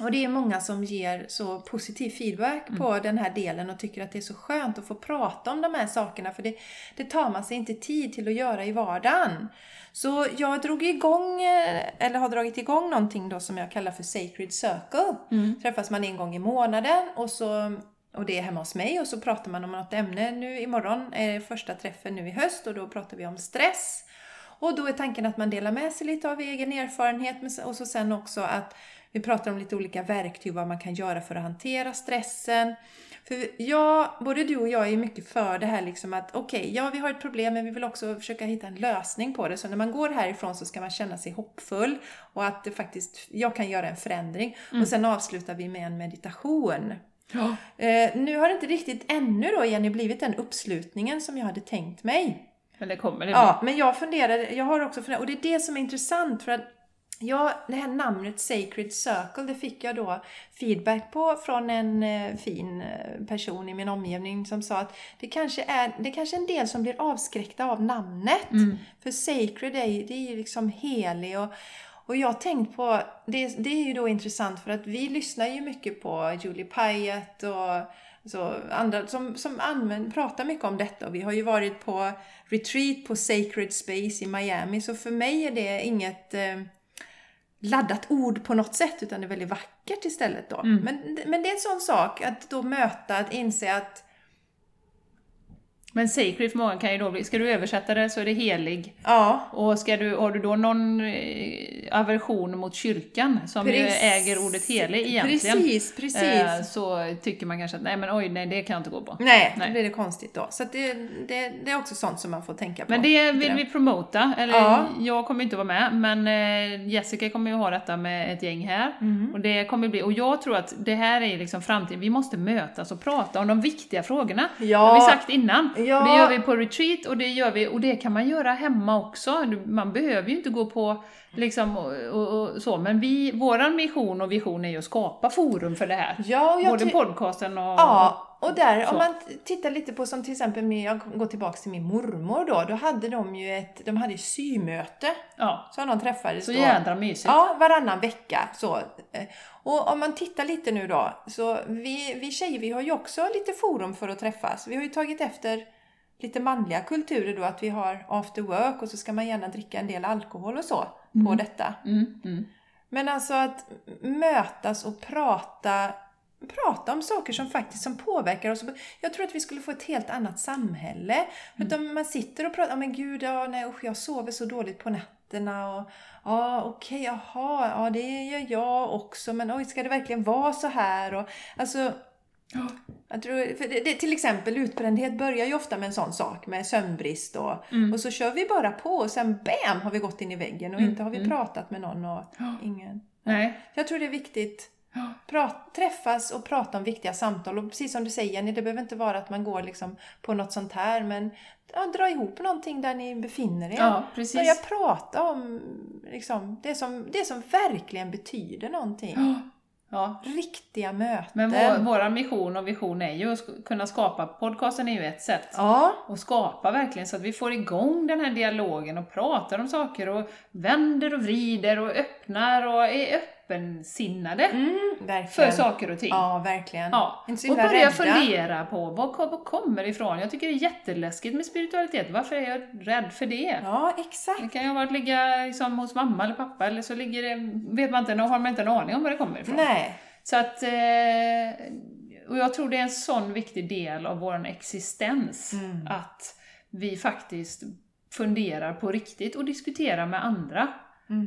Speaker 2: Och det är många som ger så positiv feedback
Speaker 1: Mm.
Speaker 2: på den här delen och tycker att det är så skönt att få prata om de här sakerna för det, det tar man sig inte tid till att göra i vardagen. Så jag drog igång, eh, eller har dragit igång någonting då som jag kallar för Sacred Circle. Träffas man en gång i månaden och så och det är hemma hos mig och så pratar man om något ämne. Nu imorgon är första träffen nu i höst och då pratar vi om stress. Och då är tanken att man delar med sig lite av egen erfarenhet och så sen också att vi pratar om lite olika verktyg, vad man kan göra för att hantera stressen. För jag, både du och jag är mycket för det här liksom att okej, ja vi har ett problem men vi vill också försöka hitta en lösning på det. Så när man går härifrån så ska man känna sig hoppfull och att det faktiskt, jag kan göra en förändring. Och sen avslutar vi med en meditation.
Speaker 1: Ja.
Speaker 2: Eh, nu har det inte riktigt ännu då Jenny blivit den uppslutningen som jag hade tänkt mig.
Speaker 1: Men det kommer det
Speaker 2: Ja, men jag funderade, jag har också funderat, och det är det som är intressant för att Ja, det här namnet Sacred Circle, det fick jag då feedback på från en eh, fin eh, person i min omgivning som sa att det kanske är, det kanske är en del som blir avskräckta av namnet. För Sacred är ju, det är ju liksom helig och, och jag har tänkt på, det, det är ju då intressant för att vi lyssnar ju mycket på Julie Pyatt och så andra som, som använder, pratar mycket om detta. Och vi har ju varit på retreat på Sacred Space i Miami. Så för mig är det inget eh, laddat ord på något sätt utan det är väldigt vackert istället då. Men, men det är en sån sak att då möta, att inse att
Speaker 1: Men sacred för många kan ju då bli, ska du översätta det så är det helig.
Speaker 2: ja,
Speaker 1: Och ska du, har du då någon eh, aversion mot kyrkan, som
Speaker 2: Precis.
Speaker 1: äger ordet helig egentligen,
Speaker 2: Precis, precis.
Speaker 1: eh, så tycker man kanske att nej men oj, nej det kan jag inte gå på.
Speaker 2: Nej,
Speaker 1: Nej.
Speaker 2: då blir det konstigt då. Så det, det, det är också sånt som man får tänka på.
Speaker 1: Men det vill vi promota, eller
Speaker 2: Ja.
Speaker 1: jag kommer inte vara med, men eh, Jessica kommer ju ha detta med ett gäng här.
Speaker 2: Mm.
Speaker 1: Och det kommer bli, och jag tror att det här är liksom framtiden, vi måste mötas och prata om de viktiga frågorna.
Speaker 2: Ja.
Speaker 1: Det har vi sagt innan.
Speaker 2: Ja.
Speaker 1: Det gör vi på retreat och det gör vi, och det kan man göra hemma också. Man behöver ju inte gå på liksom och, och, och så, men vi, våran mission och vision är ju att skapa forum för det här.
Speaker 2: Ja, jag
Speaker 1: Både podcasten och...
Speaker 2: Ja, och där,
Speaker 1: Så.
Speaker 2: om man tittar lite på som till exempel, med, jag går tillbaka till min mormor då, då hade de ju ett, de hade symöte.
Speaker 1: Ja.
Speaker 2: Så de träffades
Speaker 1: Så
Speaker 2: då.
Speaker 1: jädra mysigt.
Speaker 2: Ja, varannan vecka. Så. Och om man tittar lite nu då, så vi, vi tjejer vi har ju också lite forum för att träffas. Vi har ju tagit efter lite manliga kulturer då, att vi har after work och så ska man gärna dricka en del alkohol och så på detta.
Speaker 1: Mm, mm.
Speaker 2: Men alltså att mötas och prata, prata om saker som faktiskt som påverkar oss. Jag tror att vi skulle få ett helt annat samhälle. Utan man sitter och pratar, "Ja, men gud, ja, nej, usch, jag sover så dåligt på nätterna. Och, ja, okej, jaha, ja, det gör jag också. Men oj, ska det verkligen vara så här? Och, alltså, jag tror, för det, det, till exempel utbrändhet börjar ju ofta med en sån sak, med sömnbrist och, och så kör vi bara på och sen BAM har vi gått in i väggen och inte har vi pratat med någon och ingen.
Speaker 1: Nej.
Speaker 2: Jag tror det är viktigt.
Speaker 1: Ja.
Speaker 2: Prat, träffas och prata om viktiga samtal. Och precis som du säger Jenny, det behöver inte vara att man går liksom på något sånt här. Men ja, dra ihop någonting där ni befinner er.
Speaker 1: Ja, precis.
Speaker 2: Börja prata om liksom, det, som, det som verkligen betyder någonting.
Speaker 1: Ja. Ja.
Speaker 2: Riktiga möten.
Speaker 1: Men vår, vår mission och vision är ju att kunna skapa, podcasten är ju ett sätt.
Speaker 2: Ja,
Speaker 1: Och skapa verkligen så att vi får igång den här dialogen och pratar om saker och vänder och vrider och öppnar och är öppensinnade
Speaker 2: mm,
Speaker 1: för saker och ting.
Speaker 2: Ja, verkligen.
Speaker 1: Ja, och börja
Speaker 2: rädda.
Speaker 1: fundera på vad, kom- vad kommer ifrån? Jag tycker det är jätteläskigt med spiritualitet. Varför är jag rädd för det?
Speaker 2: Ja, exakt.
Speaker 1: Det kan ju ha varit ligga liksom hos mamma eller pappa eller så ligger det, vet man inte, har man inte en aning om var det kommer ifrån.
Speaker 2: Nej.
Speaker 1: Så att, eh, och jag tror det är en sån viktig del av vår existens,
Speaker 2: Mm.
Speaker 1: att vi faktiskt funderar på riktigt och diskuterar med andra.
Speaker 2: Mm.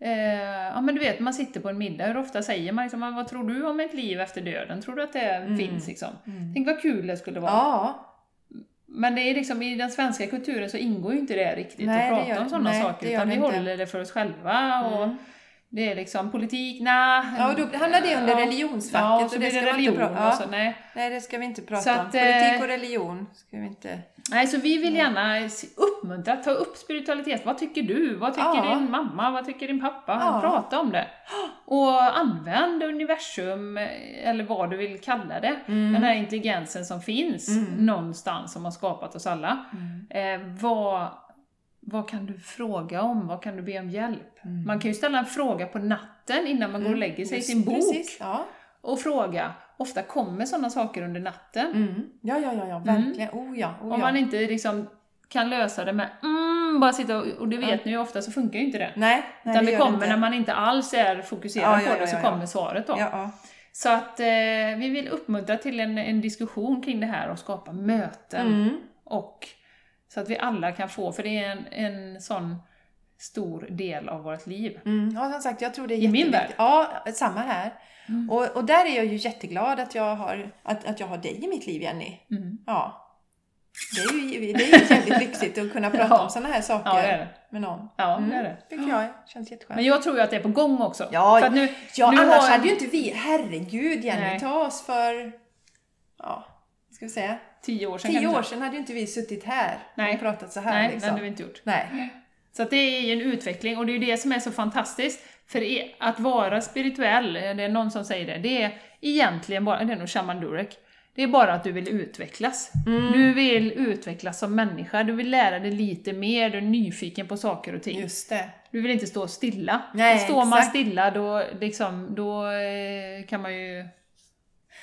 Speaker 1: Eh, ja men du vet, man sitter på en middag, hur ofta säger man liksom, vad tror du om ett liv efter döden? Tror du att det finns liksom? Tänk vad kul det skulle vara.
Speaker 2: Mm. Ja,
Speaker 1: Men det är liksom, i den svenska kulturen så ingår ju inte det riktigt
Speaker 2: Nej,
Speaker 1: att prata
Speaker 2: gör-
Speaker 1: om sådana
Speaker 2: nej,
Speaker 1: saker, utan vi
Speaker 2: inte. Mm.
Speaker 1: håller det för oss själva. Och Det är liksom politik, nej.
Speaker 2: Ja, och då hamnar det under religionsfacket,
Speaker 1: Ja, och
Speaker 2: och
Speaker 1: så
Speaker 2: det
Speaker 1: blir det
Speaker 2: ska man inte
Speaker 1: religion
Speaker 2: prata-
Speaker 1: och
Speaker 2: ja.
Speaker 1: nej.
Speaker 2: nej det ska vi inte prata om.
Speaker 1: att, eh,
Speaker 2: Politik och religion ska vi inte...
Speaker 1: Nej, så vi vill gärna uppmuntra, ta upp spiritualitet. Vad tycker du? Vad tycker
Speaker 2: Ja.
Speaker 1: din mamma? Vad tycker din pappa?
Speaker 2: Ja.
Speaker 1: Prata om det. Och använd universum, eh, eller vad du vill kalla det,
Speaker 2: Mm.
Speaker 1: den här intelligensen som finns någonstans som har skapat oss alla.
Speaker 2: Mm.
Speaker 1: Eh, vad, vad kan du fråga om? Vad kan du be om hjälp? Man kan ju ställa en fråga på natten innan man går och lägger sig i sin bok
Speaker 2: Mm. Precis, ja.
Speaker 1: och fråga. Ofta kommer sådana saker under natten.
Speaker 2: Mm. Ja, ja, ja, ja, verkligen. Oh ja, oh
Speaker 1: Om
Speaker 2: ja.
Speaker 1: man inte liksom kan lösa det med mm, bara sitta och, och det vet ni ju ofta så funkar ju inte det.
Speaker 2: Nej, nej
Speaker 1: Utan det,
Speaker 2: gör
Speaker 1: kommer
Speaker 2: inte.
Speaker 1: när man inte alls är fokuserad
Speaker 2: Ja, ja,
Speaker 1: på det
Speaker 2: ja,
Speaker 1: så
Speaker 2: ja, ja.
Speaker 1: kommer svaret då.
Speaker 2: Ja, ja.
Speaker 1: Så att eh, vi vill uppmuntra till en, en diskussion kring det här och skapa möten.
Speaker 2: Mm.
Speaker 1: Och så att vi alla kan få, för det är en, en sån stor del av vårt liv.
Speaker 2: Mm. Ja, som sagt, jag tror det är
Speaker 1: I min
Speaker 2: jätteviktigt. Ja, samma här. Och, och där är jag ju jätteglad att jag har, att, att jag har dig i mitt liv, Jenny.
Speaker 1: Mm.
Speaker 2: Ja. Det är ju, det är ju jävligt lyxigt att kunna prata
Speaker 1: Ja.
Speaker 2: om sådana här saker
Speaker 1: Ja, det är det.
Speaker 2: med någon.
Speaker 1: Ja,
Speaker 2: Mm.
Speaker 1: det är det.
Speaker 2: tycker jag känns jätteskönt.
Speaker 1: Men jag tror ju att det är på gång också.
Speaker 2: Ja,
Speaker 1: för nu,
Speaker 2: Ja,
Speaker 1: nu
Speaker 2: annars
Speaker 1: har-
Speaker 2: hade ju inte vi, herregud Jenny,
Speaker 1: Nej.
Speaker 2: ta oss för, ja, vad ska vi säga,
Speaker 1: Tio år sedan
Speaker 2: tio
Speaker 1: kanske.
Speaker 2: år sedan hade ju inte vi suttit här
Speaker 1: Nej.
Speaker 2: och pratat så här
Speaker 1: Nej,
Speaker 2: liksom.
Speaker 1: det hade vi inte gjort.
Speaker 2: Nej.
Speaker 1: Så det är ju en utveckling och det är ju det som är så fantastiskt. För att vara spirituell, det är någon som säger det, det är egentligen bara, det är nog Shaman Durek, det är bara att du vill utvecklas.
Speaker 2: Mm.
Speaker 1: Du vill utvecklas som människa, du vill lära dig lite mer, du är nyfiken på saker och ting.
Speaker 2: Just det.
Speaker 1: Du vill inte stå stilla.
Speaker 2: Nej,
Speaker 1: Står man
Speaker 2: exakt.
Speaker 1: stilla då, liksom, då eh, kan man ju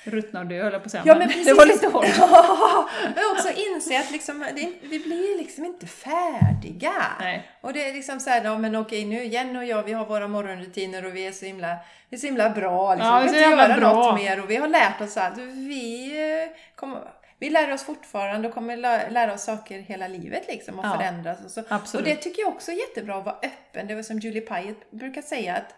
Speaker 1: ruttna och dö höll jag på att säga.
Speaker 2: Ja, men precis.
Speaker 1: det var lite hårt.
Speaker 2: Ja, men också inse att liksom, det, vi blir liksom inte färdiga.
Speaker 1: Nej.
Speaker 2: Och det är liksom så här, ja men okej nu Jenny och jag, vi har våra morgonrutiner och vi är så himla, vi är så himla bra. Liksom.
Speaker 1: Ja,
Speaker 2: vi kan inte göra
Speaker 1: bra.
Speaker 2: något mer och vi har lärt oss att vi eh, kommer, vi lär oss fortfarande och kommer lä- lära oss saker hela livet liksom och
Speaker 1: Ja,
Speaker 2: förändras. Och, så.
Speaker 1: absolut.
Speaker 2: och det tycker jag också är jättebra att vara öppen. Det var som Julie Pyatt brukar säga att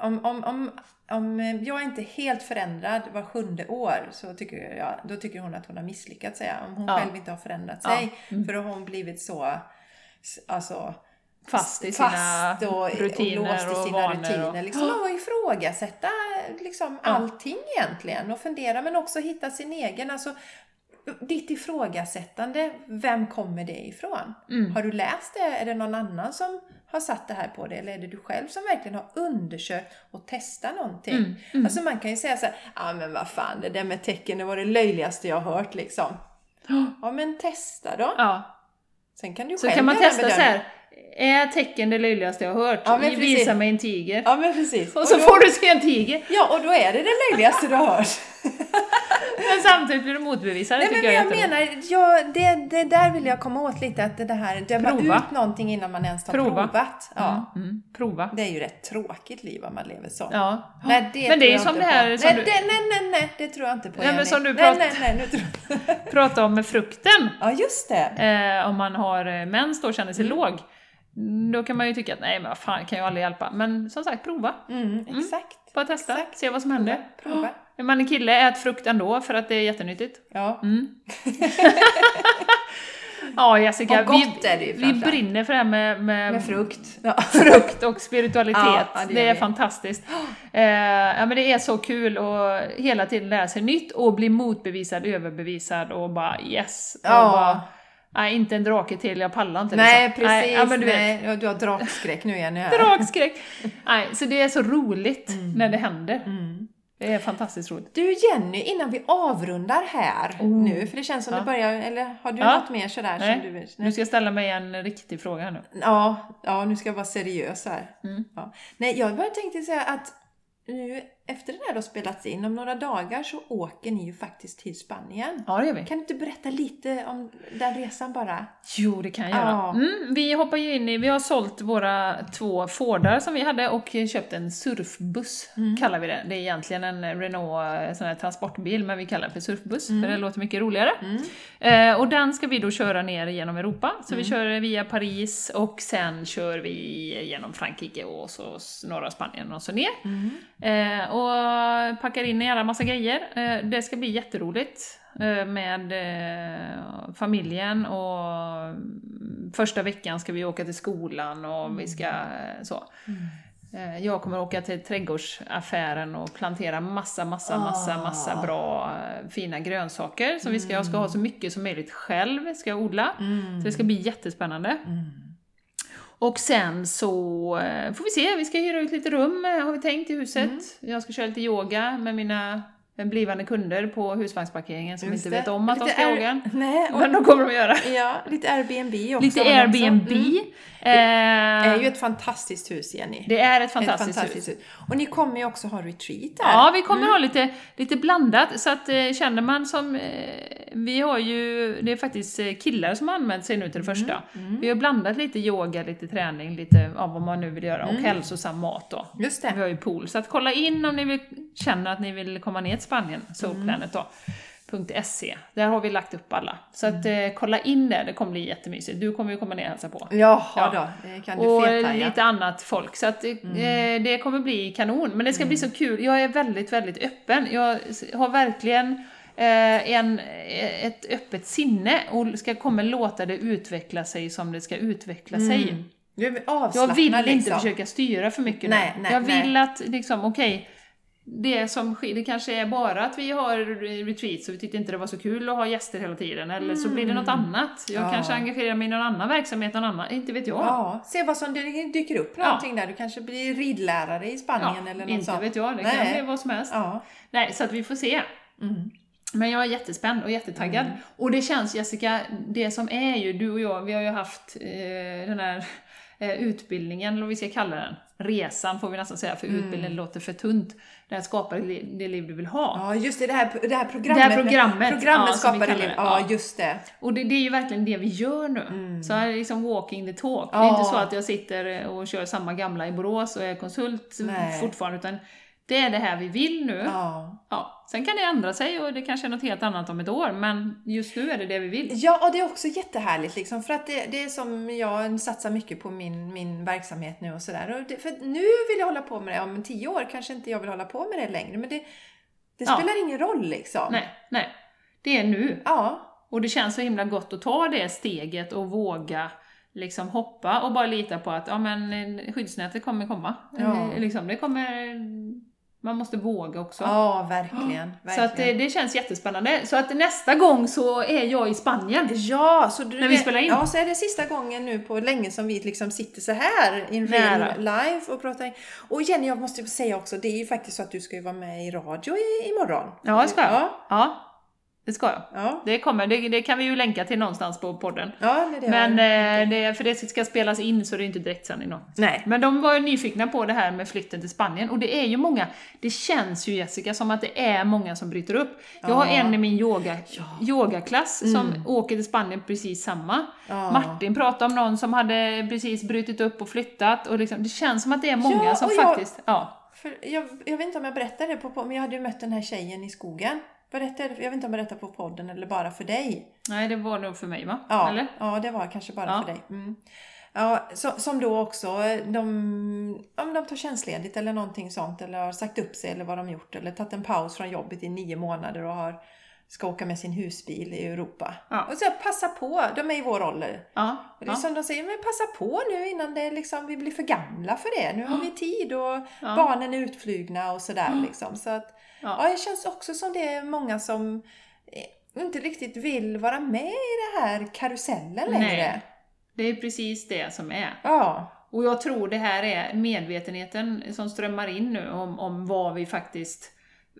Speaker 2: om, om, om, om eh, jag är inte helt förändrad var sjunde år så tycker jag, då tycker hon att hon har misslyckats. Säga. Om hon
Speaker 1: Ja.
Speaker 2: själv inte har förändrat
Speaker 1: Ja.
Speaker 2: sig. För då har hon blivit så alltså,
Speaker 1: Fast i sina
Speaker 2: fast och,
Speaker 1: rutiner
Speaker 2: och låst i
Speaker 1: och
Speaker 2: sina
Speaker 1: vanor
Speaker 2: rutiner.
Speaker 1: och-
Speaker 2: Liksom, och ifrågasätta liksom, allting egentligen och fundera men också hitta sin egen. Alltså, ditt ifrågasättande, vem kommer det ifrån?
Speaker 1: Mm.
Speaker 2: Har du läst det? Är det någon annan som har satt det här på det? Eller är det du själv som verkligen har undersökt och testat någonting?
Speaker 1: Mm, mm.
Speaker 2: Alltså man kan ju säga så ja men vad fan, det där med tecken, det var det löjligaste jag har hört liksom. Ja men testa då.
Speaker 1: Ja.
Speaker 2: Sen kan du
Speaker 1: Så
Speaker 2: själv
Speaker 1: kan man testa så här. Är tecken det löjligaste jag har hört?
Speaker 2: Ja.
Speaker 1: Visa mig en tiger.
Speaker 2: Ja men precis.
Speaker 1: Och så
Speaker 2: då,
Speaker 1: får du se en tiger.
Speaker 2: Ja och då är det det löjligaste du har hört.
Speaker 1: Men samtidigt blir du motbevisad. Det
Speaker 2: Nej men
Speaker 1: jag,
Speaker 2: jag menar, ja, det, det där vill jag komma åt lite, att det här döma
Speaker 1: Prova.
Speaker 2: ut någonting innan man ens har
Speaker 1: Prova.
Speaker 2: provat. Ja.
Speaker 1: Mm, mm, prova.
Speaker 2: Det är ju rätt tråkigt liv om man lever så.
Speaker 1: Ja.
Speaker 2: Nej,
Speaker 1: Men det är
Speaker 2: jag
Speaker 1: som
Speaker 2: inte
Speaker 1: det här som
Speaker 2: nej,
Speaker 1: du-
Speaker 2: det, nej, nej, nej, det tror jag inte på
Speaker 1: Nej, men som du
Speaker 2: nej,
Speaker 1: prat-
Speaker 2: nej, nej, nu tror jag.
Speaker 1: Prata om med frukten.
Speaker 2: Ja, just det.
Speaker 1: Eh, om man har eh, mens då och känner sig låg. Då kan man ju tycka att nej men vad fan, kan ju aldrig hjälpa. Men som sagt, prova.
Speaker 2: Mm, exakt.
Speaker 1: Bara testa,
Speaker 2: Exakt.
Speaker 1: se vad som händer.
Speaker 2: Prova.
Speaker 1: Är man en kille, ät frukt ändå för att det är jättenyttigt.
Speaker 2: Ja.
Speaker 1: Mm. ja Jessica,
Speaker 2: Och gott
Speaker 1: vi,
Speaker 2: är det ju
Speaker 1: vi brinner för det här med, med,
Speaker 2: Med frukt. Ja.
Speaker 1: frukt och spiritualitet.
Speaker 2: Ja, ja, det
Speaker 1: det, är
Speaker 2: vi.
Speaker 1: fantastiskt. Eh, ja, men det är så kul att hela tiden lära sig nytt och bli motbevisad, överbevisad och bara yes. Och bara, nej, inte en drake till, jag pallar inte.
Speaker 2: Nej,
Speaker 1: liksom.
Speaker 2: precis.
Speaker 1: ja, men du
Speaker 2: nej. Du har drakskräck nu igen. Här.
Speaker 1: drakskräck. nej, så det är så roligt när det händer.
Speaker 2: Mm.
Speaker 1: Det är fantastiskt roligt.
Speaker 2: Du Jenny, innan vi avrundar här nu, för det känns som
Speaker 1: Ja.
Speaker 2: det börjar, eller har du
Speaker 1: Ja.
Speaker 2: något mer sådär
Speaker 1: Nej,
Speaker 2: som du vill?
Speaker 1: Nu ska jag ställa mig en riktig fråga här nu.
Speaker 2: Ja, ja, nu ska jag vara seriös här.
Speaker 1: Mm.
Speaker 2: Ja. Nej, jag bara tänkte säga att nu efter det här har spelats in, om några dagar så åker ni ju faktiskt till Spanien.
Speaker 1: Ja, det gör vi.
Speaker 2: Kan du inte berätta lite om den resan bara?
Speaker 1: Jo, det kan jag göra.
Speaker 2: Ja.
Speaker 1: Mm, vi hoppar ju in i, vi har sålt våra två Fordar som vi hade och köpt en surfbuss,
Speaker 2: Mm.
Speaker 1: kallar vi det. Det är egentligen en Renault eh, sån här transportbil, men vi kallar det för surfbuss,
Speaker 2: Mm.
Speaker 1: för det låter mycket roligare. Eh, och den ska vi då köra ner genom Europa, så
Speaker 2: Mm.
Speaker 1: vi kör via Paris och sen kör vi genom Frankrike och så norra Spanien och så ner. Eh, och packar in en jävla massa grejer. Eh, det ska bli jätteroligt eh, med eh, familjen och mm, första veckan ska vi åka till skolan och vi ska så. Eh, Jag kommer åka till trädgårdsaffären och plantera massa, massa, massa, massa bra fina grönsaker som vi ska, jag ska ha så mycket som möjligt själv, ska jag odla. Så det ska bli jättespännande. Och sen så eh, får vi se, vi ska hyra ut lite rum eh, har vi tänkt i huset. Jag ska köra lite yoga med mina blivande kunder på husvagnsparkeringen som
Speaker 2: Just
Speaker 1: inte
Speaker 2: det.
Speaker 1: vet om att de
Speaker 2: Lite
Speaker 1: ska
Speaker 2: Air-
Speaker 1: yoga.
Speaker 2: Nej, och,
Speaker 1: Men de kommer de att göra.
Speaker 2: ja, lite Airbnb också.
Speaker 1: Lite Airbnb.
Speaker 2: Mm. Det
Speaker 1: Eh,
Speaker 2: är ju ett fantastiskt hus, Jenny.
Speaker 1: det är ett
Speaker 2: Ett
Speaker 1: fantastiskt, hus.
Speaker 2: Och ni kommer ju också ha retreat där.
Speaker 1: Ja, vi kommer ha lite, lite blandat, så att eh, känner man som... Eh, vi har ju, det är faktiskt killar som har anmält sig nu till det första. Vi har blandat lite yoga, lite träning, lite av vad man nu vill göra, och hälsosam mat då.
Speaker 2: Just
Speaker 1: Vi
Speaker 2: det.
Speaker 1: har ju pool, så att kolla in om ni vill, känner att ni vill komma ner Spanien, Solplanet då. .se. Där har vi lagt upp alla. Så att eh, kolla in det, det kommer bli jättemysigt. Du kommer ju komma ner och hälsa på.
Speaker 2: Jaha
Speaker 1: Ja.
Speaker 2: då, det kan du
Speaker 1: Och
Speaker 2: fethaja.
Speaker 1: lite annat folk. Så att eh, det kommer bli kanon. Men det ska bli så kul. Jag är väldigt, väldigt öppen. Jag har verkligen eh, en, ett öppet sinne och ska kommer låta det utveckla sig som det ska utveckla sig.
Speaker 2: Du är
Speaker 1: Jag vill inte
Speaker 2: liksom.
Speaker 1: försöka styra för mycket
Speaker 2: Nej,
Speaker 1: nu.
Speaker 2: nej,
Speaker 1: Jag vill
Speaker 2: nej.
Speaker 1: att, liksom, okej, det som sker, det kanske är bara att vi har retreats och vi tyckte inte det var så kul att ha gäster hela tiden, eller så blir det något annat. Jag
Speaker 2: Mm. Ja.
Speaker 1: kanske engagerar mig i någon annan verksamhet, någon annan, inte vet jag.
Speaker 2: Ja, se vad som dy- dyker upp någonting där. Du kanske blir ridlärare i Spanien eller något
Speaker 1: inte
Speaker 2: sånt.
Speaker 1: vet jag, det
Speaker 2: Nej.
Speaker 1: kan bli vad som helst.
Speaker 2: Ja.
Speaker 1: Nej, så att vi får se.
Speaker 2: Mm.
Speaker 1: Men jag är jättespänd och jättetaggad. Och det känns Jessica, det som är ju, du och jag, vi har ju haft eh, den här eh, utbildningen, eller vad vi ska kalla den. Resan får vi nästan säga, för utbildningen låter för tunt. Det här skapar det, li- det liv du vill ha.
Speaker 2: ja, just det, det här, det här programmet.
Speaker 1: Det här programmet,
Speaker 2: programmet
Speaker 1: ja,
Speaker 2: skapar
Speaker 1: kallar
Speaker 2: liv.
Speaker 1: det.
Speaker 2: Ja,
Speaker 1: Ja.
Speaker 2: just det.
Speaker 1: Och det, det är ju verkligen det vi gör nu. Så här är liksom walking the talk. Det är
Speaker 2: Ja.
Speaker 1: inte så att jag sitter och kör samma gamla i Borås och är konsult
Speaker 2: Nej.
Speaker 1: fortfarande, utan det är det här vi vill nu.
Speaker 2: Ja.
Speaker 1: Ja, sen kan det ändra sig och det kanske är något helt annat om ett år, men just nu är det det vi vill.
Speaker 2: Ja, och det är också jättehärligt liksom, för att det, det är som jag satsar mycket på min, min verksamhet nu och sådär. För nu vill jag hålla på med det, om tio år kanske inte jag vill hålla på med det längre, men det, det
Speaker 1: Ja.
Speaker 2: spelar ingen roll liksom.
Speaker 1: Nej, nej. Det är nu.
Speaker 2: Ja,
Speaker 1: Och det känns så himla gott att ta det steget och våga liksom hoppa och bara lita på att ja, men, eh, skyddsnätet kommer komma.
Speaker 2: Ja.
Speaker 1: Eh, Liksom, det kommer... Man måste våga också.
Speaker 2: Ja, verkligen.
Speaker 1: så att det,
Speaker 2: verkligen.
Speaker 1: det känns jättespännande. Så att nästa gång så är jag i Spanien.
Speaker 2: Ja, så du
Speaker 1: När vi spelar in.
Speaker 2: Ja, så är det sista gången nu på länge som vi liksom sitter så här in real live och pratar. Och Jenny, jag måste säga också, det är ju faktiskt så att du ska ju vara med i radio i, imorgon.
Speaker 1: Ja, det ska jag.
Speaker 2: Ja,
Speaker 1: Ja, det ska jag.
Speaker 2: ja,
Speaker 1: Det kommer, det, det kan vi ju länka till någonstans på podden.
Speaker 2: ja det
Speaker 1: Men eh, det, för det ska spelas in så det är inte direktsändning då.
Speaker 2: Nej.
Speaker 1: Men de var ju nyfikna på det här med flytten till Spanien och det är ju många, det känns ju Jessica som att det är många som bryter upp. Jag har
Speaker 2: Ja. Mm.
Speaker 1: en i min yoga, yogaklass som åker till Spanien precis samma.
Speaker 2: Ja.
Speaker 1: Martin pratade om någon som hade precis brutit upp och flyttat och liksom, det känns som att det är många
Speaker 2: Ja,
Speaker 1: som
Speaker 2: jag-
Speaker 1: faktiskt, ja.
Speaker 2: För jag, jag vet inte om jag berättade det på, men jag hade ju mött den här tjejen i skogen. Berättade, jag vet inte om jag berättade på podden eller bara för dig.
Speaker 1: Nej, det var nog för mig va?
Speaker 2: Ja,
Speaker 1: Eller?
Speaker 2: ja det var kanske bara
Speaker 1: Ja.
Speaker 2: för dig. Mm. Ja, så, som då också, de, om de tar tjänstledigt eller någonting sånt eller har sagt upp sig eller vad de gjort eller tagit en paus från jobbet i nio månader och har, ska åka med sin husbil i Europa.
Speaker 1: Ja.
Speaker 2: Och så passa på, de är i vår ålder.
Speaker 1: Ja.
Speaker 2: Och det är
Speaker 1: ja.
Speaker 2: som de säger, men passa på nu innan det liksom, vi blir för gamla för det. Nu har vi tid och barnen är utflugna och sådär. Liksom. Så att,
Speaker 1: Ja.
Speaker 2: ja. det känns också som det är många som eh, inte riktigt vill vara med i det här karusellen längre.
Speaker 1: Nej. Det är precis det som är.
Speaker 2: Ja,
Speaker 1: Och jag tror det här är medvetenheten som strömmar in nu om, om vad vi faktiskt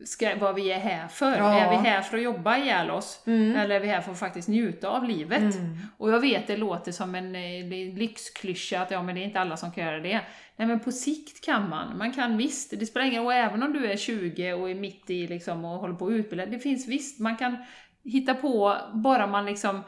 Speaker 1: ska, vad vi är här för.
Speaker 2: Ja.
Speaker 1: Är vi här för att jobba ihjäl oss?
Speaker 2: Mm.
Speaker 1: Eller är vi här för att faktiskt njuta av livet?
Speaker 2: Mm.
Speaker 1: Och jag vet det låter som en eh, en lyxklyscha att ja, men det är inte alla som kan göra det. Nej men på sikt kan man. Man kan visst, det spelar ingen roll, även om du är 20 och är mitt i liksom och håller på att utbilda, det finns visst, man kan hitta på bara man liksom